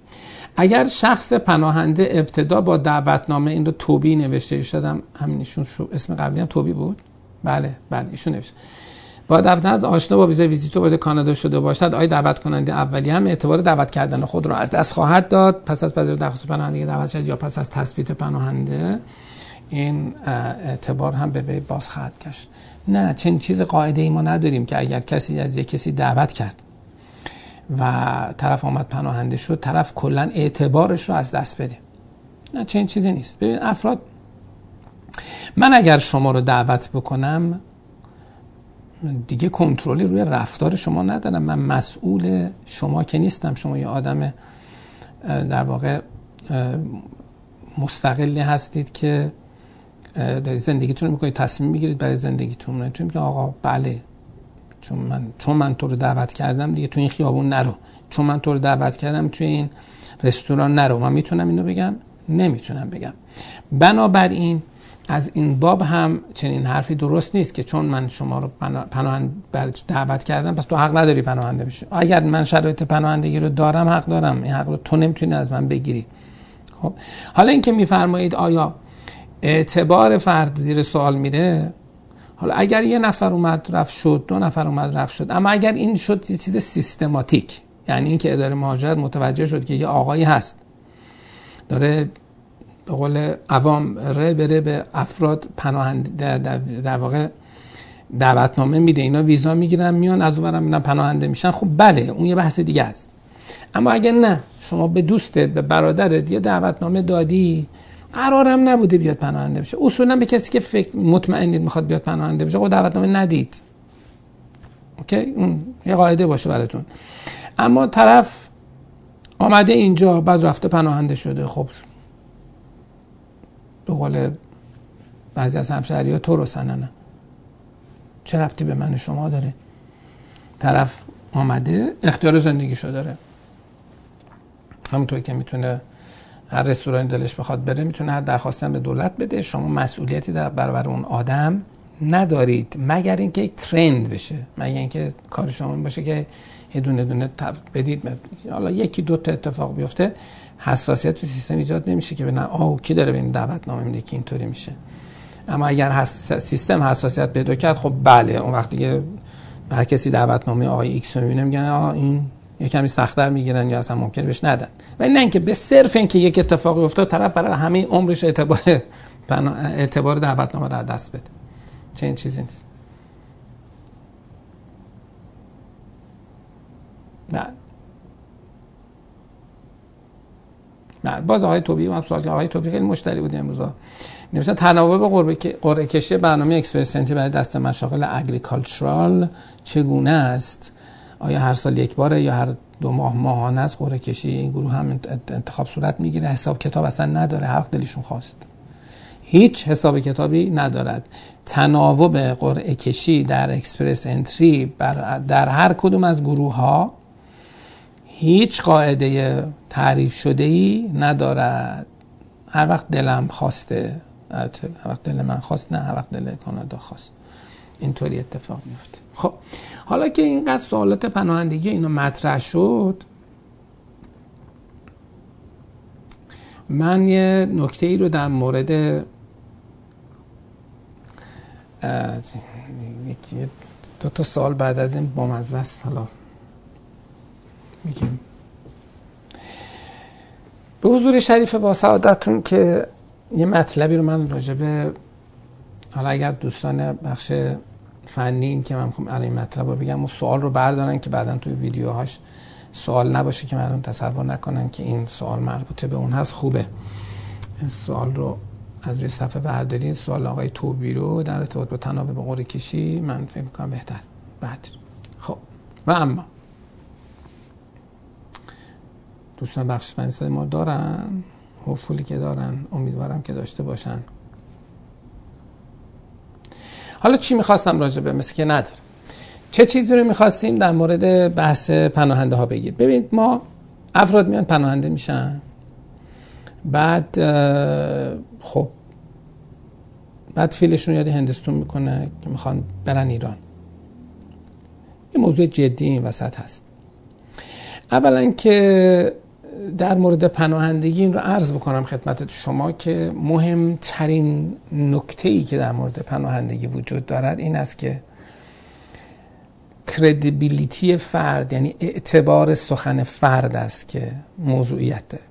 اگر شخص پناهنده ابتدا با دعوتنامه این رو توبی نوشته شدم همینشون شو اسم قبلی هم توبی بود؟ بله بله ایشون نوشته با دفتر از آشنا با ویزای ویزیتو وارد کانادا شده باشد آیا دعوت کننده اولی هم اعتبار دعوت کردن خود را از دست خواهد داد؟ پس از پذیرش درخواست پناهندگی دعوت شد یا پس از تثبیت پناهنده این اعتبار هم به وی باز خواهد گشت. نه چنین چیز قاعده ای ما نداریم که اگر کسی از یک کسی دعوت کرد و طرف آمد پناهنده شد طرف کلا اعتبارش رو از دست بده. نه چنین چیزی نیست. ببین افراد من اگر شما رو دعوت بکنم دیگه کنترلی روی رفتار شما ندارم. من مسئول شما که نیستم. شما یه آدم در واقع مستقلی هستید که در زندگیتون رو می‌کنید تصمیم می‌گیرید برای زندگیتون. نمی‌تونید که آقا بله چون من چون من تو رو دعوت کردم دیگه تو این خیابون نرو. چون من تو رو دعوت کردم توی این رستوران نرو. من می‌تونم اینو بگم؟ نمی‌تونم بگم. بنابراین از این باب هم چنین حرفی درست نیست که چون من شما رو پناهند دعوت کردم پس تو حق نداری پناهنده بشی. اگر من شرایط پناهندگی رو دارم حق دارم. این حق رو تو نمی‌تونی از من بگیری. خب؟ حالا اینکه میفرمایید آیا اعتبار فرد زیر سوال میره حالا اگر یه نفر اومد رفت شد دو نفر اومد رفت شد اما اگر این شد یه چیز سیستماتیک یعنی اینکه اداره مهاجرت متوجه شد که یه آقایی هست داره به قول عوام ره بره به افراد پناهند در, واقع دعوتنامه میده. اینا ویزا می‌گیرن میان از اونورم میرن پناهنده میشن. خب بله اون یه بحث دیگه است. اما اگر نه شما به دوستت به برادرت یه دعوتنامه دادی قرارم نبوده بیاد پناهنده بشه. اصولا به کسی که فکر مطمئنید می‌خواد بیاد پناهنده بشه خب دعوتنامه ندید. اوکی؟ اون یه قاعده باشه براتون. اما طرف آمده اینجا بعد رفته پناهنده شده. خب به قول بعضی از همشهری ها تو رو سننه. چه ربطی به من شما داره؟ طرف آمده اختیار زندگیشو داره. همونطور که می‌تونه هر رستورانی دلش بخواد بره می‌تونه هر درخواستن به دولت بده. شما مسئولیتی در برابر اون آدم ندارید مگر اینکه یک ترند بشه مگر اینکه کار شما باشه که یه دونه دونه بدید. حالا یکی دو تا اتفاق بیفته حساسیت تو سیستم ایجاد نمیشه که ببینن آه کی داره به این دعوتنامه میده که اینطوری میشه. اما اگر سیستم حساسیت پیدا کرد خب بله اون وقتی که هر کسی دعوتنامه آقای ایکس رو می‌بینه میگن آه این یه کمی سختتر می‌گیرن یا اصلا ممکن بهش ندن. ولی نه اینکه به صرف اینکه یک اتفاقی افتاد طرف برای همه عمرش اعتبار اعتبار دعوتنامه رو دست بده. چنین چیزی نیست. نه. نه. باز آقای توبی هم سوال که آقای توبی خیلی مشتری بود امروز. نمیشه تناوب قرعه قرعه کشی برنامه اکسپرسنتی برای دست مشاغل اگریکالچرال چگونه است؟ آیا هر سال یک باره یا هر دو ماه ماهانه است قرعه کشی این گروه هم انتخاب صورت می‌گیره؟ حساب کتاب اصلا نداره حق دلشون خواست. هیچ حساب کتابی ندارد. تناوب قرعه کشی در اکسپرس انتری در هر کدوم از گروه ها هیچ قاعده تعریف شده ای ندارد. هر وقت دلم خواسته هر وقت دل من خواست نه هر وقت دل کانادا خواست. اینطوری اتفاق میفته خب حالا که اینقدر سوالات پناهندگی اینو مطرح شد من یه نکته ای رو در مورد دو تا سال بعد از این بامزه است. حالا میگیم. به حضور شریف با سعادتتون که یه مطلبی رو من راجع به حالا اگر دوستان بخش فنی این که من می‌خوام الان مطلب رو بگم و سوال رو بردارن که بعدا توی ویدیوهاش سوال نباشه که مردم تصور نکنن که این سوال مربوطه به اون هست. خوبه. این سوال رو از روی صفحه بردارین سوال آقای توبی رو در ارتباط با به قرعه کشی من فکر می‌کنم بهتر. بعد خب. و اما دوستان بخش فنی ما دارن. حفولی که دارن. امیدوارم که داشته باشن. حالا چی می‌خواستم راجع به مثل که نداره چه چیزی رو می‌خواستیم در مورد بحث پناهنده ها بگیر ببینید ما افراد میان پناهنده میشن. بعد خب بعد فیلشون یاد هندستون می‌کنه که می‌خوان برن ایران. یه موضوع جدی این وسط هست. اولا که در مورد پناهندگی این رو عرض بکنم خدمت شما که مهمترین نکته ای که در مورد پناهندگی وجود دارد این است که کردیبیلیتی فرد یعنی اعتبار سخن فرد است که موضوعیت داره.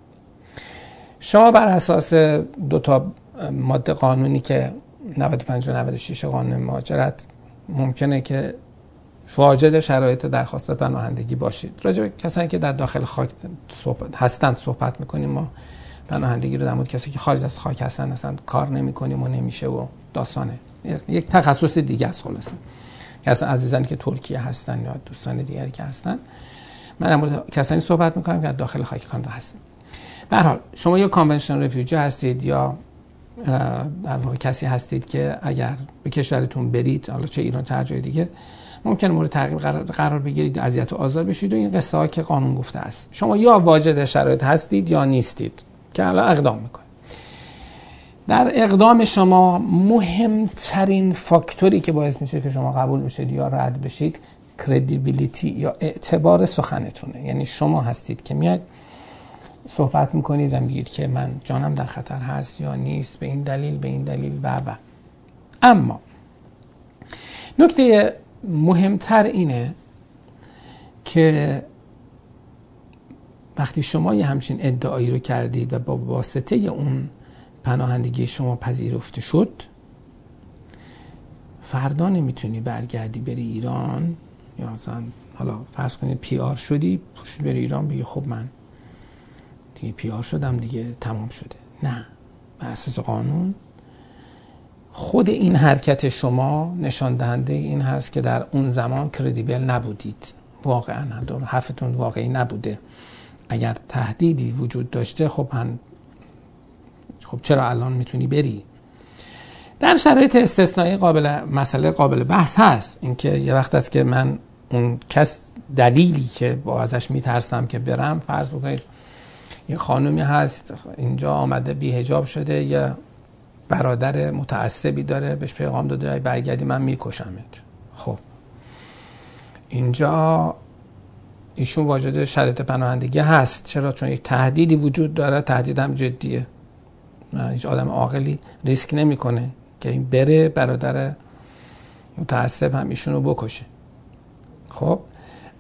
شما بر اساس دو تا ماده قانونی که 95 و 96 قانون مهاجرت ممکنه که واجد شرایط درخواست پناهندگی باشید. راجع به کسانی که در داخل خاک صحبت هستند صحبت می‌کنیم. ما پناهندگی رو در مورد کسی که خارج از خاک هستن اصلا کار نمی‌کنیم و نمیشه و داستانه یک تخصص دیگه است خلاصه. کسان عزیزانی که ترکیه هستن یا دوستان دیگری که هستن. من در مورد کسانی صحبت می‌کنم که در داخل خاک کانادا هستن. به حال شما یا کانونشنال رفیوجی هستید یا در واقع کسی هستید که اگر به کشورتون برید حالا چه ایران چه دیگه ممکن مورد تعقیب قرار, بگیرید اذیت و آزار بشید. و این قصه ها که قانون گفته است. شما یا واجد شرایط هستید یا نیستید که الان اقدام می‌کنید در اقدام شما مهمترین فاکتوری که باعث میشه که شما قبول بشید یا رد بشید کردیبیلیتی یا اعتبار سخنتونه. یعنی شما هستید که میاد صحبت می‌کنید و میگید که من جانم در خطر هست یا نیست به این دلیل به این دلیل و و. اما نکته مهمتر اینه که وقتی شما یه همچین ادعایی رو کردید و با واسطه اون پناهندگی شما پذیرفته شد فردا نمی‌تونی برگردی بری ایران یا مثلا حالا فرض کنید پی آر شدی پوشید بری ایران بگی خب من دیگه پی آر شدم دیگه تمام شده. نه. به اساس قانون خود این حرکت شما نشان دهنده این هست که در اون زمان کردیبل نبودید. واقعا حرفتون واقعی نبوده. اگر تهدیدی وجود داشته خب من خب چرا الان می‌تونی بری؟ در شرایط استثنایی قابل مسئله قابل بحث هست. اینکه یه وقت است که من اون کس دلیلی که با ازش میترسم که برم فرض بکنید یه خانومی هست اینجا آمده بی هجاب شده یه برادر متعصبی داره بهش پیغام داده برگردی من میکشمت. خب. اینجا ایشون واجد شرط پناهندگی هست. چرا؟ چون یک تهدیدی وجود داره. تهدیدم جدیه. هیچ آدم عاقلی ریسک نمی‌کنه که این بره برادر متعصب هم ایشونو بکشه. خب.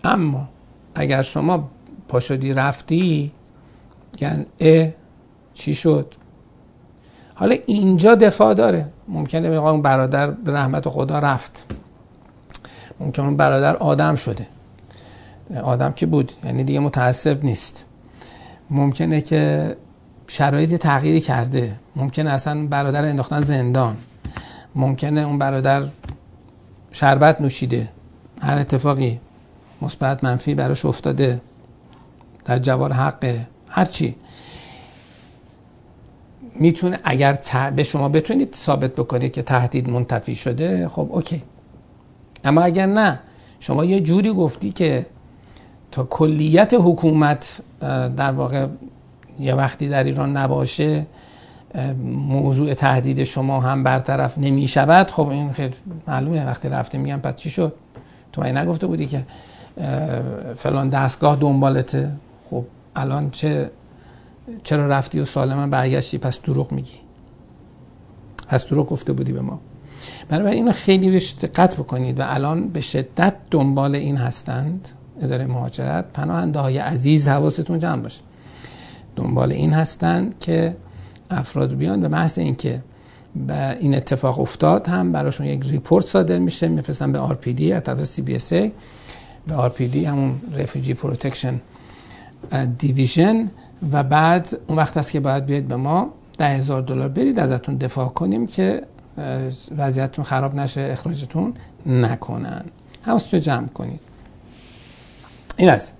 اما اگر شما پاشدی رفتی یعنی ا چی شد؟ حالا اینجا دفاع داره. ممکنه اون برادر به رحمت خدا رفت. ممکنه اون برادر آدم شده. آدم که بود یعنی دیگه متعصب نیست. ممکنه که شرایط تغییری کرده. ممکنه اصلا برادر انداختن زندان. ممکنه اون برادر شربت نوشیده. هر اتفاقی مثبت منفی براش افتاده. در جوار حقه. هرچی می‌تونه اگر به شما بتونید ثابت بکنید که تهدید منتفی شده خب اوکی. اما اگر نه شما یه جوری گفتی که تا کلیت حکومت در واقع یه وقتی در ایران نباشه موضوع تهدید شما هم برطرف نمی شود خب این خیلی معلومه. وقتی رفته میگم پس چی شد؟ تو من نگفته بودی که فلان دستگاه دنبالته؟ خب الان چه چرا رفتی و سالما برگشتی؟ پس دروغ میگی. پس دروغ گفته بودی به ما. بنابراین اینو خیلی بهش دقت بکنید و الان به شدت دنبال این هستند. اداره مهاجرت. پناهنده های عزیز حواستون جمع باشه. دنبال این هستند که افراد بیان به محض اینکه و این اتفاق افتاد هم براشون یک ریپورت صادر میشه. میفرستن به RPD از طرف CBSA به RPD همون Refugee Protection Division و بعد اون وقت است که باید بیاید به ما ده هزار دلار برید ازتون دفاع کنیم که وضعیتتون خراب نشه اخراجتون نکنن. حواستون جمع کنید. این است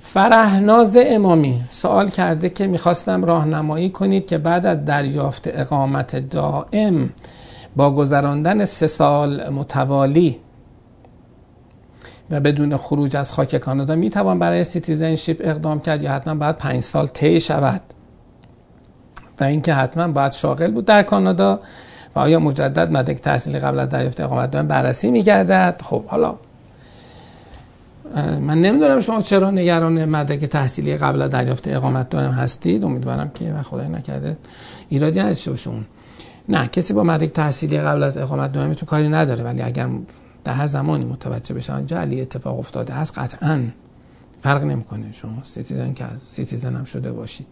فرهناز امامی سوال کرده که می‌خواستم راهنمایی کنید که بعد از دریافت اقامت دائم با گذراندن سه سال متوالی و بدون خروج از خاک کانادا می‌توان برای citizenship اقدام کرد یا حتما باید پنج سال طی شود. و اینکه حتما باید شاغل بود در کانادا و آیا مجدد مدرک تحصیلی قبل از دریافت اقامت دائم بررسی میگردد؟ خب حالا من نمی‌دونم شما چرا نگران مدرک تحصیلی قبل از دریافت اقامت دائم هستید. امیدوارم که و خدای نکرده ایرادی نداشته شما نه کسی با مدرک تحصیلی قبل از اقامت تو کاری نداره ولی اگر در هر زمانی متوجه بشن جعلی اتفاق افتاده هست قطعا فرق نمی‌کنه. شما citizen که از citizen هم شده باشید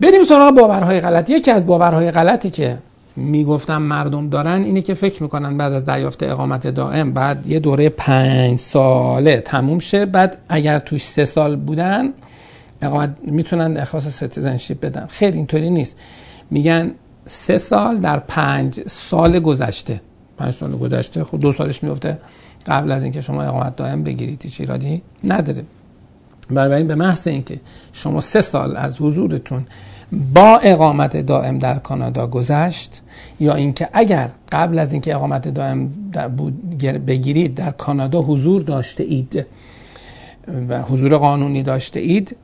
بریم سراغ باورهای غلط. یکی از باورهای غلطی که می‌گفتم مردم دارن اینه که فکر می‌کنن بعد از دریافت اقامت دائم بعد یه دوره پنج ساله تموم شه بعد اگر توش سه سال بودن اقامت می‌تونن درخواست citizenship بدن. خیلی اینطوری نیست. میگن سه سال در پنج سال گذشته. پنج سال گذشته. خب دو سالش میفته قبل از اینکه شما اقامت دائم بگیرید هیچ ایرادی نداره. بنابراین به محض اینکه شما سه سال از حضورتون با اقامت دائم در کانادا گذشت یا اینکه اگر قبل از اینکه اقامت دائم بگیرید در کانادا حضور داشته اید و حضور قانونی داشته اید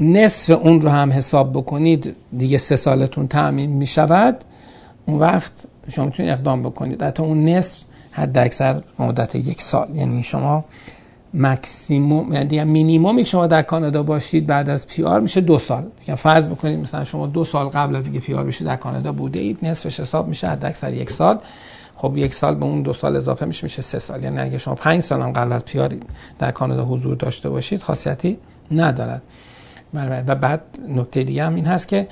نصف اون رو هم حساب بکنید دیگه سه سالتون تعمین می شود اون وقت شما می‌تونید اقدام بکنید. حتی اون نصف حد اکثر مدت یک سال. یعنی شما مکسیموم یعنی مینیمومی شما در کانادا باشید بعد از PR میشه دو سال. یعنی فرض بکنید مثلا شما دو سال قبل از اینکه PR بشید در کانادا بوده اید. نصفش حساب میشه حد اکثر یک سال. خب یک سال به اون دو سال اضافه میشه میشه سه سال. یعنی اگه شما پنج سال هم قبل از PR در کانادا حضور داشته باشید خاصیتی ندارد. و بعد نکته دیگه هم این هست که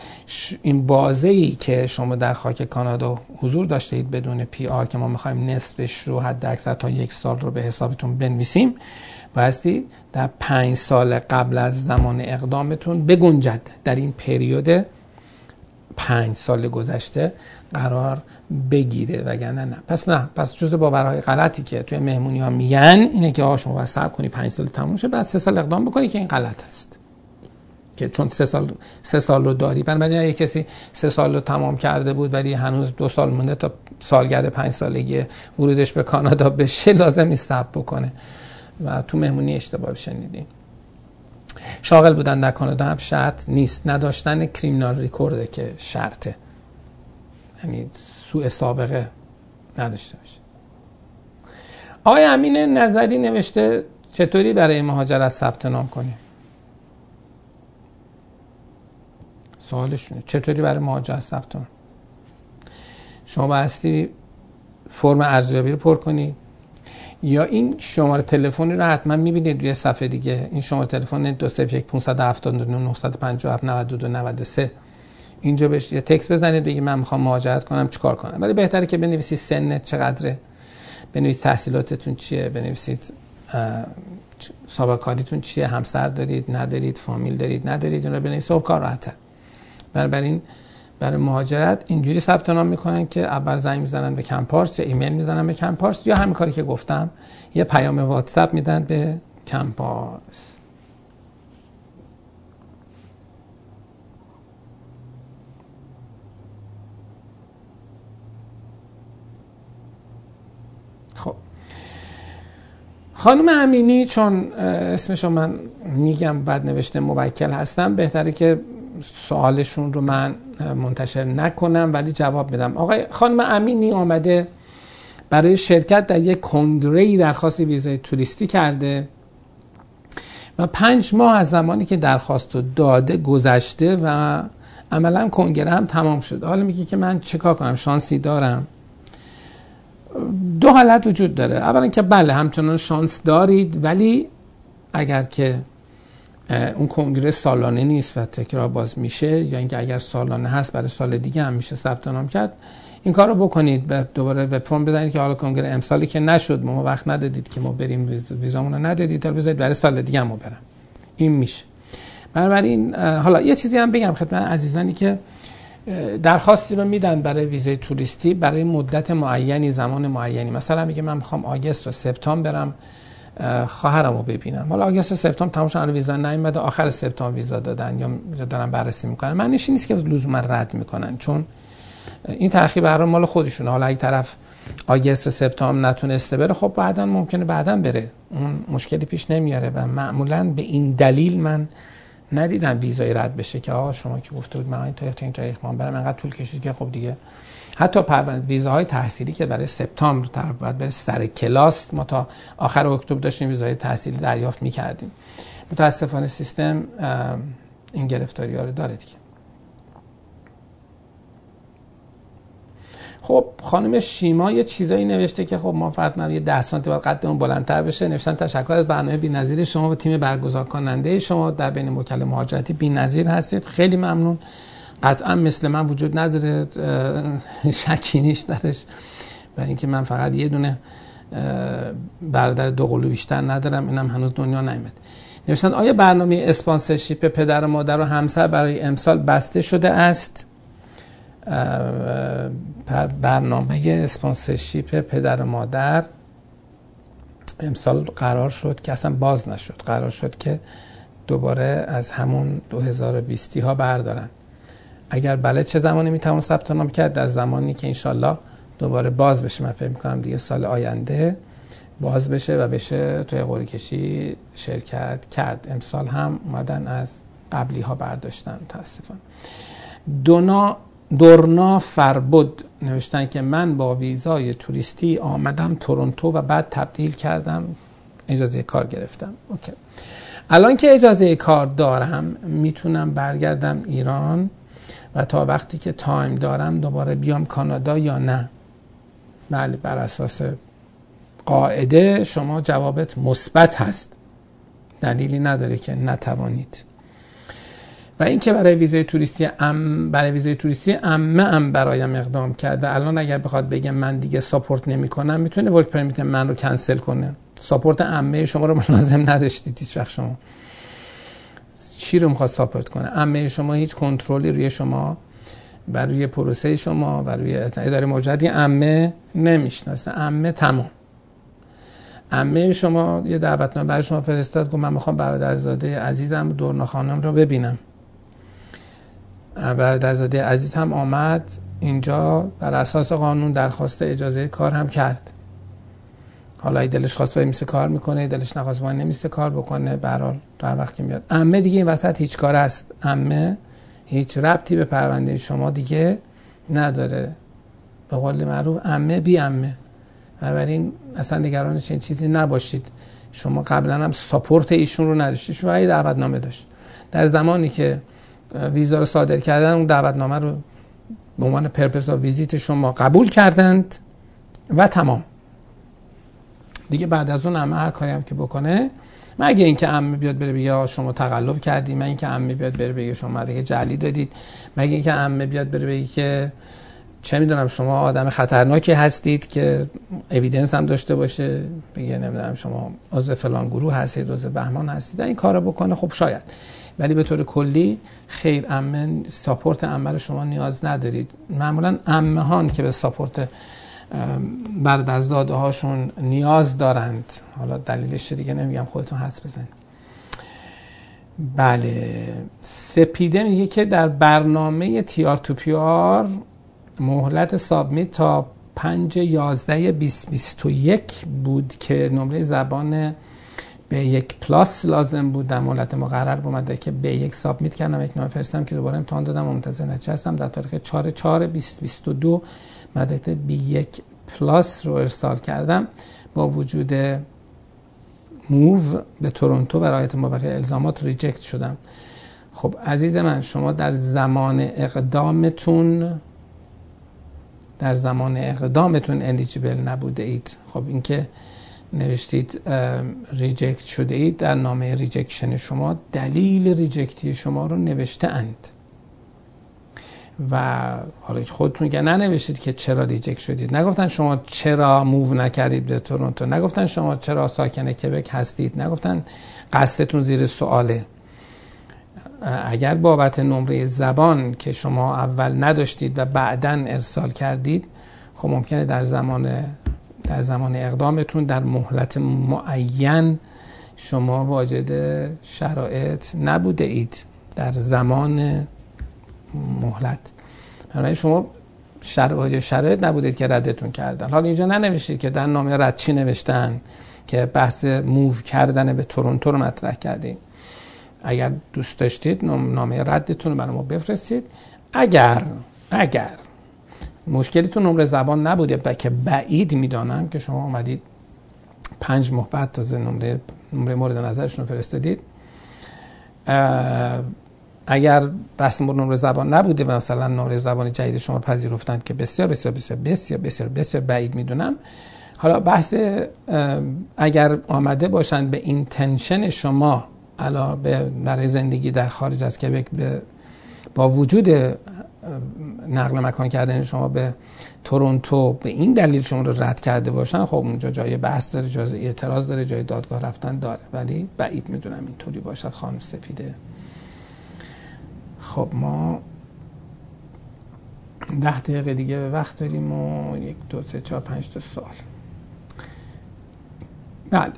این بازه ای که شما در خاک کانادا حضور داشته اید بدون PR که ما می‌خوایم نصفش رو حد اکثر تا یک سال رو به حسابتون بنویسیم بایستی در پنج سال قبل از زمان اقدامتون بگنجد در این پریود پنج سال گذشته قرار بگیره وگرنه نه. پس نه. پس جز باورهای غلطی که توی مهمونی ها میگن اینه که آقا شما باید کنی پنج سال تموم شه بعد سه سال اقدام بکنی که این غلط است. که چون سه سال سه سال رو داری. بنابراین اگه کسی سه سال رو تمام کرده بود ولی هنوز دو سال مونده تا سالگرد پنج سالگی ورودش به کانادا بشه لازم نیست بکنه. و تو مهمونی اشتباه شنیدین. شاغل بودن در کانادا هم شرط نیست. نداشتن کریمینال ریکورده که شرطه. یعنی سوء سابقه نداشته باشه. آقای امین نظری نوشته چطوری برای مهاجرت ثبت نام کنیم؟ سوالشونه. چطوری برای مهاجرت ثبت نام؟ شما بایستی فرم ارزیابی رو پر کنید یا این شماره تلفنی رو حتما می‌بینید روی صفحه دیگه. این شماره تلفن 201 579 957 92 93 اینجا بهش یه تکس بزنید بگید من می‌خوام مهاجرت کنم چیکار کنم؟ ولی بهتره که بنویسید سنت چقدره. بنویسید تحصیلاتتون چیه بنویسید سابقه کاریتون چیه همسر دارید ندارید فامیل دارید ندارید رو بنویسید خب کار راحته. بنابراین برای مهاجرت اینجوری ثبت نام می‌کنن که اول زنگ می‌زنن به کمپارس یا ایمیل می‌زنن به کمپارس یا همین کاری که گفتم یه پیام واتساپ میدن به کمپارس. خب. خانم امینی چون اسمشو من میگم بعد نوشته موکل هستم بهتره که سوالشون رو من منتشر نکنم ولی جواب بدم آقای خانم امینی آمده برای شرکت در یک کنگره درخواست ویزای توریستی کرده و پنج ماه از زمانی که درخواست رو داده گذشته و عملا کنگره هم تمام شده. حالا میگه که من چکار کنم؟ شانسی دارم. دو حالت وجود داره. اولا که بله همچنان شانس دارید ولی اگر که اون کنگره سالانه نیست و تکرار باز میشه یا اینکه اگر سالانه هست برای سال دیگه هم میشه ثبت نام کرد این کار رو بکنید. دوباره وب فرم بزنید که حالا کنگره امسالی که نشد ما وقت ندادید که ما بریم ویزامون رو ندادید تا بذارید برای سال دیگه هم برم. این میشه. بنابراین حالا یه چیزی هم بگم خدمت عزیزانی که درخواستی رو میدن برای ویزای توریستی برای مدت معینی زمان معینی. مثلا میگه من می‌خوام آگست و سپتامبر برم. خواهرمو ببینم. حالا آگست سپتامبر تموم شد ویزا نیومده آخر سپتامبر ویزا دادن یا دارن بررسی می‌کنن. معنیش نیست که لزوما رد می‌کنن چون این تاخیر برای مال خودشونه. حالا اگه طرف آگست سپتامبر نتونسته بره خب بعدا ممکنه بعدا بره. اون مشکلی پیش نمیاره و معمولا به این دلیل من ندیدم ویزای رد بشه که آقا شما که گفته بود من تاریخ این تاریخ ما برم انقدر طول کشید که خب دیگه حتی ویزاهای تحصیلی که برای سپتامبر طرف باید بره سر کلاس ما تا آخر اکتبر داشتیم ویزای تحصیلی دریافت می‌کردیم. متاسفانه سیستم این گرفتاری ها رو داره دیگه. خب خانم شیما یه چیزایی نوشته که خب ما فقط یه 10 سانتی باید قدمون بلندتر بشه. نوشتن تشکر از برنامه بی‌نظیر شما و تیم برگزار کننده شما در بین وکل مهاجرتی بی‌نظیر هستید. خیلی ممنون. قطعا مثل من وجود نداره شکی نیست درش. و اینکه من فقط یه دونه برادر دو قلو بیشتر ندارم اینم هنوز دنیا نیامد نوشتن آیا برنامه اسپانسرشیپ پدر و مادر و همسر برای امسال بسته شده است؟ برنامه اسپانسرشیپ پدر و مادر امسال قرار شد که اصلا باز نشد. قرار شد که دوباره از همون 2020 ها بردارن. اگر بله چه زمانی می‌توان ثبت نام کرد؟ در زمانی که انشالله دوباره باز بشه. من فکر می‌کنم دیگه سال آینده باز بشه و بشه توی قوری کشی شرکت کرد. امسال هم اومدن از قبلی ها برداشتن متاسفانه. دونا دورنا فربود نوشتن که من با ویزای توریستی آمدم تورنتو و بعد تبدیل کردم اجازه کار گرفتم. اوکی. الان که اجازه کار دارم می‌تونم برگردم ایران. و تا وقتی که time دارم دوباره بیام کانادا یا نه؟ بله بر اساس قاعده شما جوابت مثبت هست. دلیلی نداره که نتوانید. و اینکه برای ویزای توریستی ام برای ویزای توریستی امه ام برایم اقدام کرده. الان اگر بخواد بگه من دیگه support نمی‌کنم می‌تونه work permit من رو کنسل کنه. ساپورت امه شما رو لازم نداشتید هیچ شما. چی رو می‌خواد ساپورت کنه؟ امه شما هیچ کنترلی روی شما بر روی پروسه شما بر روی اداره مجددی امه نمی‌شناسه. امه تمام. امه شما یه دعوتنامه برای شما فرستاد گفت من می‌خوام برادرزاده عزیزم دورنا خانم رو ببینم. برادرزاده عزیز هم آمد اینجا بر اساس قانون درخواست اجازه کار هم کرد. حالا ای دلش خواست وای کار می‌کنه دلش نخواست وای نمیسه کار بکنه برحال در وقت میاد. امه دیگه این وسط هیچ کار است. امه هیچ ربطی به پرونده شما دیگه نداره. به قول معروف امه بی امه. بنابراین اصلا نگرانش این چیزی نباشید. شما قبلا هم ساپورت ایشون رو نداشتید. شما یه دعوتنامه داشت. در زمانی که ویزا رو صادر کردن اون دعوتنامه رو به عنوان پرپس ویزیت شما قبول کردند و تمام. دیگه بعد از اون همه هر کاری هم که بکنه مگه اینکه عمه بیاد بره بگه شما تقلب کردی مگه اینکه عمه بیاد بره بگه شما دیگه جلی دادید مگه اینکه عمه بیاد بره بگه که چه می‌دونم شما آدم خطرناکی هستید که اویدنس هم داشته باشه بگه نمی‌دونم شما عضو فلان گروه هستید عضو بهمان هستید این کارو بکنه خب شاید. ولی به طور کلی خیر امن ساپورت عمل شما نیاز ندارید. معمولا امه هان که به ساپورت بعد از داده هاشون نیاز دارند. حالا دلیلش دیگه نمیگم خودتون حدس بزنید. بله سپیده میگه که در برنامه TR to PR مهلت submit تا 5 11 2021 بود که نمره زبان B1 plus لازم بود. در مهلت مقرر اومده که B1 submit کردم یک نامه فرستم که دوباره امتحان دادم منتظر نتیجه هستم. در تاریخ 4 4 2022 B1 plus رو ارسال کردم با وجود move به تورنتو و رعایت مابقی الزامات reject شدم. خب عزیز من شما در زمان اقدامتون در زمان اقدامتون eligible نبوده اید. خب اینکه نوشتید reject شده اید در نامه rejection شما دلیل reject ی شما رو نوشته اند. و حالا خودتون که ننوشتید که چرا ریجکت شدید. نگفتن شما چرا موو نکردید به تورنتو. نگفتن شما چرا ساکن کبک هستید. نگفتن قصدتون زیر سواله. اگر بابت نمره زبان که شما اول نداشتید و بعدا ارسال کردید خب ممکنه در زمان در زمان اقدامتون در مهلت معین شما واجد شرایط نبوده اید. در زمان مهلت. بنابراین شما شرایط شرایط نبودید که ردتون کردن. حالا اینجا ننوشتید که در نامه رد چی نوشتن که بحث موو کردن به تورنتو رو مطرح کردیم اگر دوست داشتید نامه ردتون رو برای ما بفرستید. اگر اگر مشکلتون نمره زبان نبوده که بعید می‌دانم که شما اومدید پنج ماه بعد تازه نمره نمره مورد نظرشون رو فرستادید اگر بحث نمره زبان نبوده و مثلا نمره زبان جدید شما پذیرفتند که بسیار بسیار بسیار بسیار بسیار بسیار بعید می‌دونم. حالا بحث اگر آمده باشند به این تنشن شما علا به برای زندگی در خارج از کبک به با وجود نقل مکان کردن شما به تورنتو به این دلیل شما رو رد کرده باشن خب اونجا جای بحث داره جای اعتراض داره جای دادگاه رفتن داره. ولی بعید می‌دونم اینطوری باشد خانم سپیده. خب ما ده دقیقه دیگه به وقت داریم و یک دو سه چهار پنج تا سوال بله.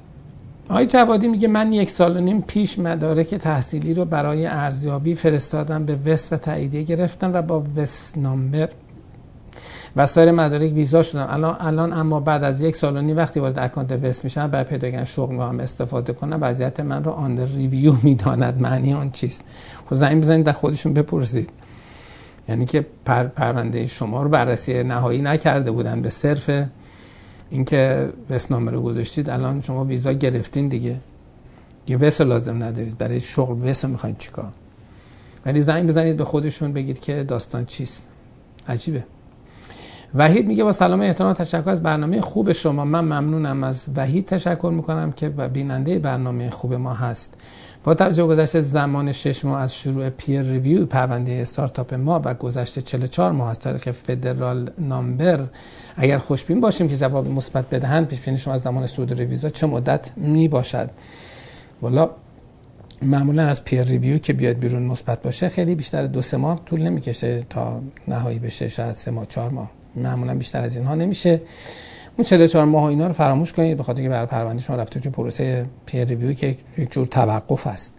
آقای جوادی میگه من یک سال و نیم پیش مدارک تحصیلی رو برای ارزیابی فرستادم به WES و تاییدیه گرفتم و با WES number و سایر مدارک ویزا شدم الان الان اما بعد از یک سال و نیم وقتی وارد account WES میشم برای پیدا کردن شغل می‌خوام استفاده کنم. وضعیت من رو under review می‌داند. معنی آن چیست؟ خب زنگ بزنید در خودشون بپرسید. یعنی که پر پرونده شما رو بررسی نهایی نکرده بودن به صرف اینکه وسنامه رو گذاشتید. الان شما ویزا گرفتین دیگه. یه وس لازم ندارید. برای شغل وس رو می‌خواین چیکار؟ ولی زنگ بزنید به خودشون بگید که داستان چیست. عجیبه. وحید میگه با سلام احترام تشکر از برنامه خوب شما. من ممنونم. از وحید تشکر می‌کنم که بیننده برنامه خوب ما هست. با توجه گذشته زمان شش ماه از شروع peer review پرونده استارتاپ ما و گذشته 44 ماه از تاریخ federal number اگر خوشبین باشیم که جواب مثبت بدهند پیش بینی شما از زمان صدور ویزا چه مدت می باشد والا معمولا از peer review که بیاد بیرون مثبت باشه خیلی بیشتر دو سه ماه طول نمی‌کشه تا نهایی بشه شاید سه ماه چهار ماه. معمولا بیشتر از اینها نمیشه. اون 44 ماه و اینا رو فراموش کنید به خاطر اینکه برای پرونده شما رفته تو پروسه peer review که یک جور توقف است.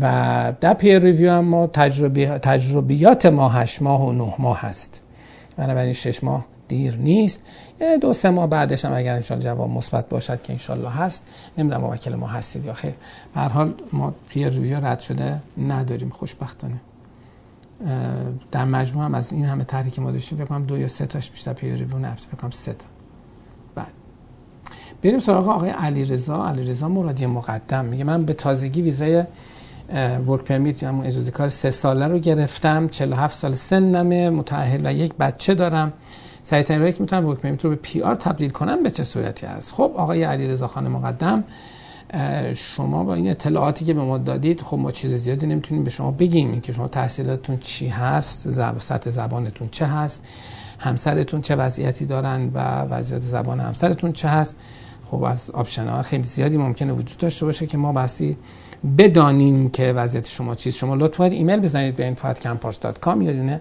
و در peer review هم ما تجربی... تجربیات ما 8 ماه و 9 ماه هست. بنابراین 6 ماه دیر نیست. یه دو سه ماه بعدش هم اگر انشالله جواب مثبت باشد که انشالله هست. نمی‌دونم موکل ما هستید یا خیر. به حال ما peer review رد شده نداریم. خوشبختانه. در مجموع هم از این همه طرحی که ما داشتیم فکر کنم دو یا سه تاش بیشتر peer review نرفت فکر کنم سه تا. بعد بریم سراغ آقای علیرضا. علیرضا مرادی مقدم. میگه من به تازگی ویزای work permit یا همون اجازه کار سه ساله رو گرفتم 47 سال سنمه متأهل و یک بچه دارم. سریع ترین که می‌تونم work permit رو به PR تبدیل کنم به چه صورتی هست خب آقای علیرضا خان مقدم شما با این اطلاعاتی که به ما دادید خب ما چیز زیادی نمی‌تونیم به شما بگیم. که شما تحصیلاتتون چی هست زب... سطح زبانتون چه هست همسرتون چه وضعیتی دارن و وضعیت زبان همسرتون چه هست. خب از option ها خیلی زیادی ممکنه وجود داشته باشه که ما بایستی بدانیم که وضعیت شما چیست. شما لطفا ایمیل بزنید به info@campars.com یا دونه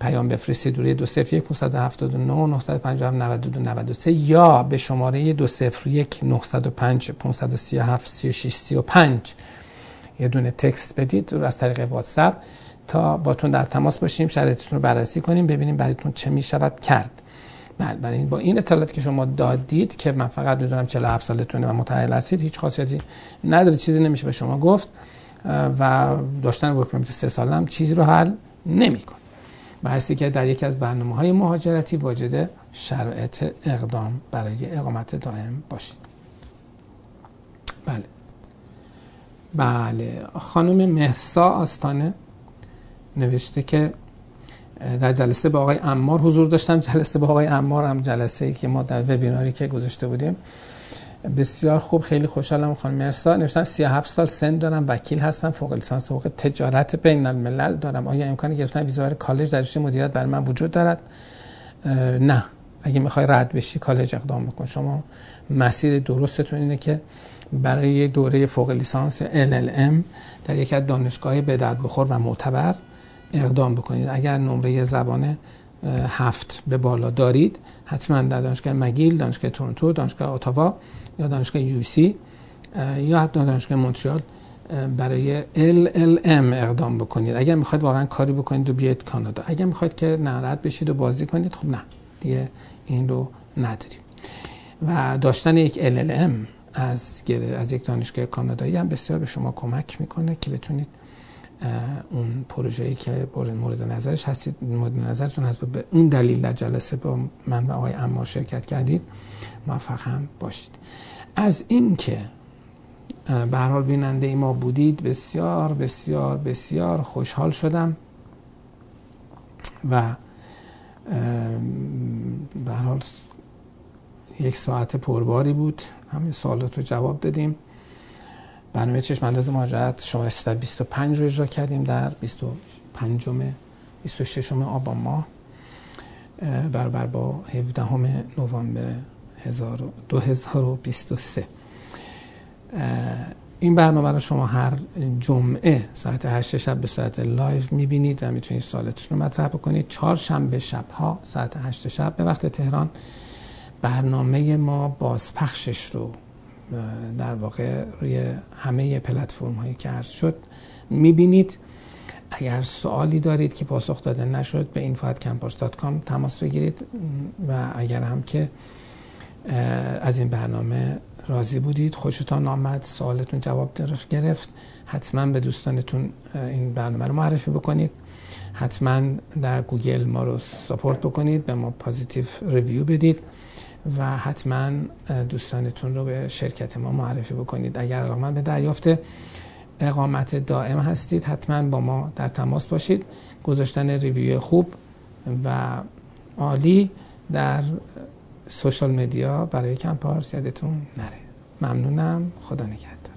پیام بفرستید روی 201 579 957 92 93 یا به شماره 201 905 537 36 35 یه دونه text بدید رو از طریق واتساپ تا باتون در تماس باشیم شرایطتون رو بررسی کنیم ببینیم برایتون چه می شود کرد. بله بله با این اطلاعاتی که شما دادید که من فقط می‌دونم 47 سالتونه و متأهل هستید هیچ خاصیتی نداره چیزی نمیشه به شما گفت و داشتن ورک پرمیت سه ساله هم چیزی رو حل نمی‌کنه. بحثی که در یکی از برنامه های مهاجرتی واجد شرایط اقدام برای اقامت دائم باشید بله. بله. خانم مهسا آستانه نوشته که در جلسه با آقای امار حضور داشتم. جلسه با آقای امار هم جلسه ای که ما در وبیناری که گذاشته بودیم. بسیار خوب خیلی خوشحالم خانم مرسا. نوشتن 37 سال سن دارم وکیل هستم فوق لیسانس حقوق تجارت بین الملل دارم. آیا امکان گرفتن ویزا کالج در رشته مدیریت برای من وجود دارد؟ نه. اگه می‌خوای رد بشی کالج اقدام بکن. شما مسیر درستتون اینه که برای دوره فوق لیسانس LLM در یکی از دانشگاه بدعت بخور و معتبر اقدام بکنید. اگر نمره زبان هفت به بالا دارید حتما در دانشگاه مگیل، دانشگاه تورنتو، دانشگاه اتاوا یا دانشگاه یو سی یا حتی دانشگاه مونترال برای LLM اقدام بکنید. اگر می‌خواید واقعا کاری بکنید و بیاید کانادا. اگر می‌خواید که نرد بشید و بازی کنید خب نه. دیگه این رو نداریم. و داشتن یک LLM از از یک دانشگاه کانادایی هم بسیار به شما کمک می‌کنه که بتونید اون پروژه‌ای که مورد نظرش هستید مورد نظرتون هست به اون دلیل در جلسه با من و آقای امار شرکت کردید. موفق هم باشید. از این که به حال بیننده ای ما بودید بسیار بسیار بسیار خوشحال شدم و به حال یک ساعت پرباری بود. همین سوالات رو جواب دادیم. برنامه چشم انداز مهاجرت شما 325 رو اجرا کردیم در 25 26 آبان ماه برابر با 17 نوامبر 2023 این برنامه رو شما هر جمعه ساعت 8 شب به صورت لایو می‌بینید و می‌تونید سوالتون رو مطرح بکنید. چهار شنبه شب ها ساعت 8 شب به وقت تهران. برنامه ما بازپخشش رو در واقع روی همه پلتفرم هایی که عرض شد می‌بینید. اگر سوالی دارید که پاسخ داده نشد به info@campus.com تماس بگیرید. و اگر هم که از این برنامه راضی بودید. خوشتان آمد. سوالتون جواب گرفت. حتما به دوستانتون این برنامه رو معرفی بکنید. حتما در گوگل ما رو support بکنید به ما positive review بدید و حتما دوستانتون رو به شرکت ما معرفی بکنید. اگر علاقه به دریافت اقامت دائم هستید حتما با ما در تماس باشید. گذاشتن review خوب و عالی در سوشال مدیا برای کمپارس یادتون نره. ممنونم. خدا نگهدارتون.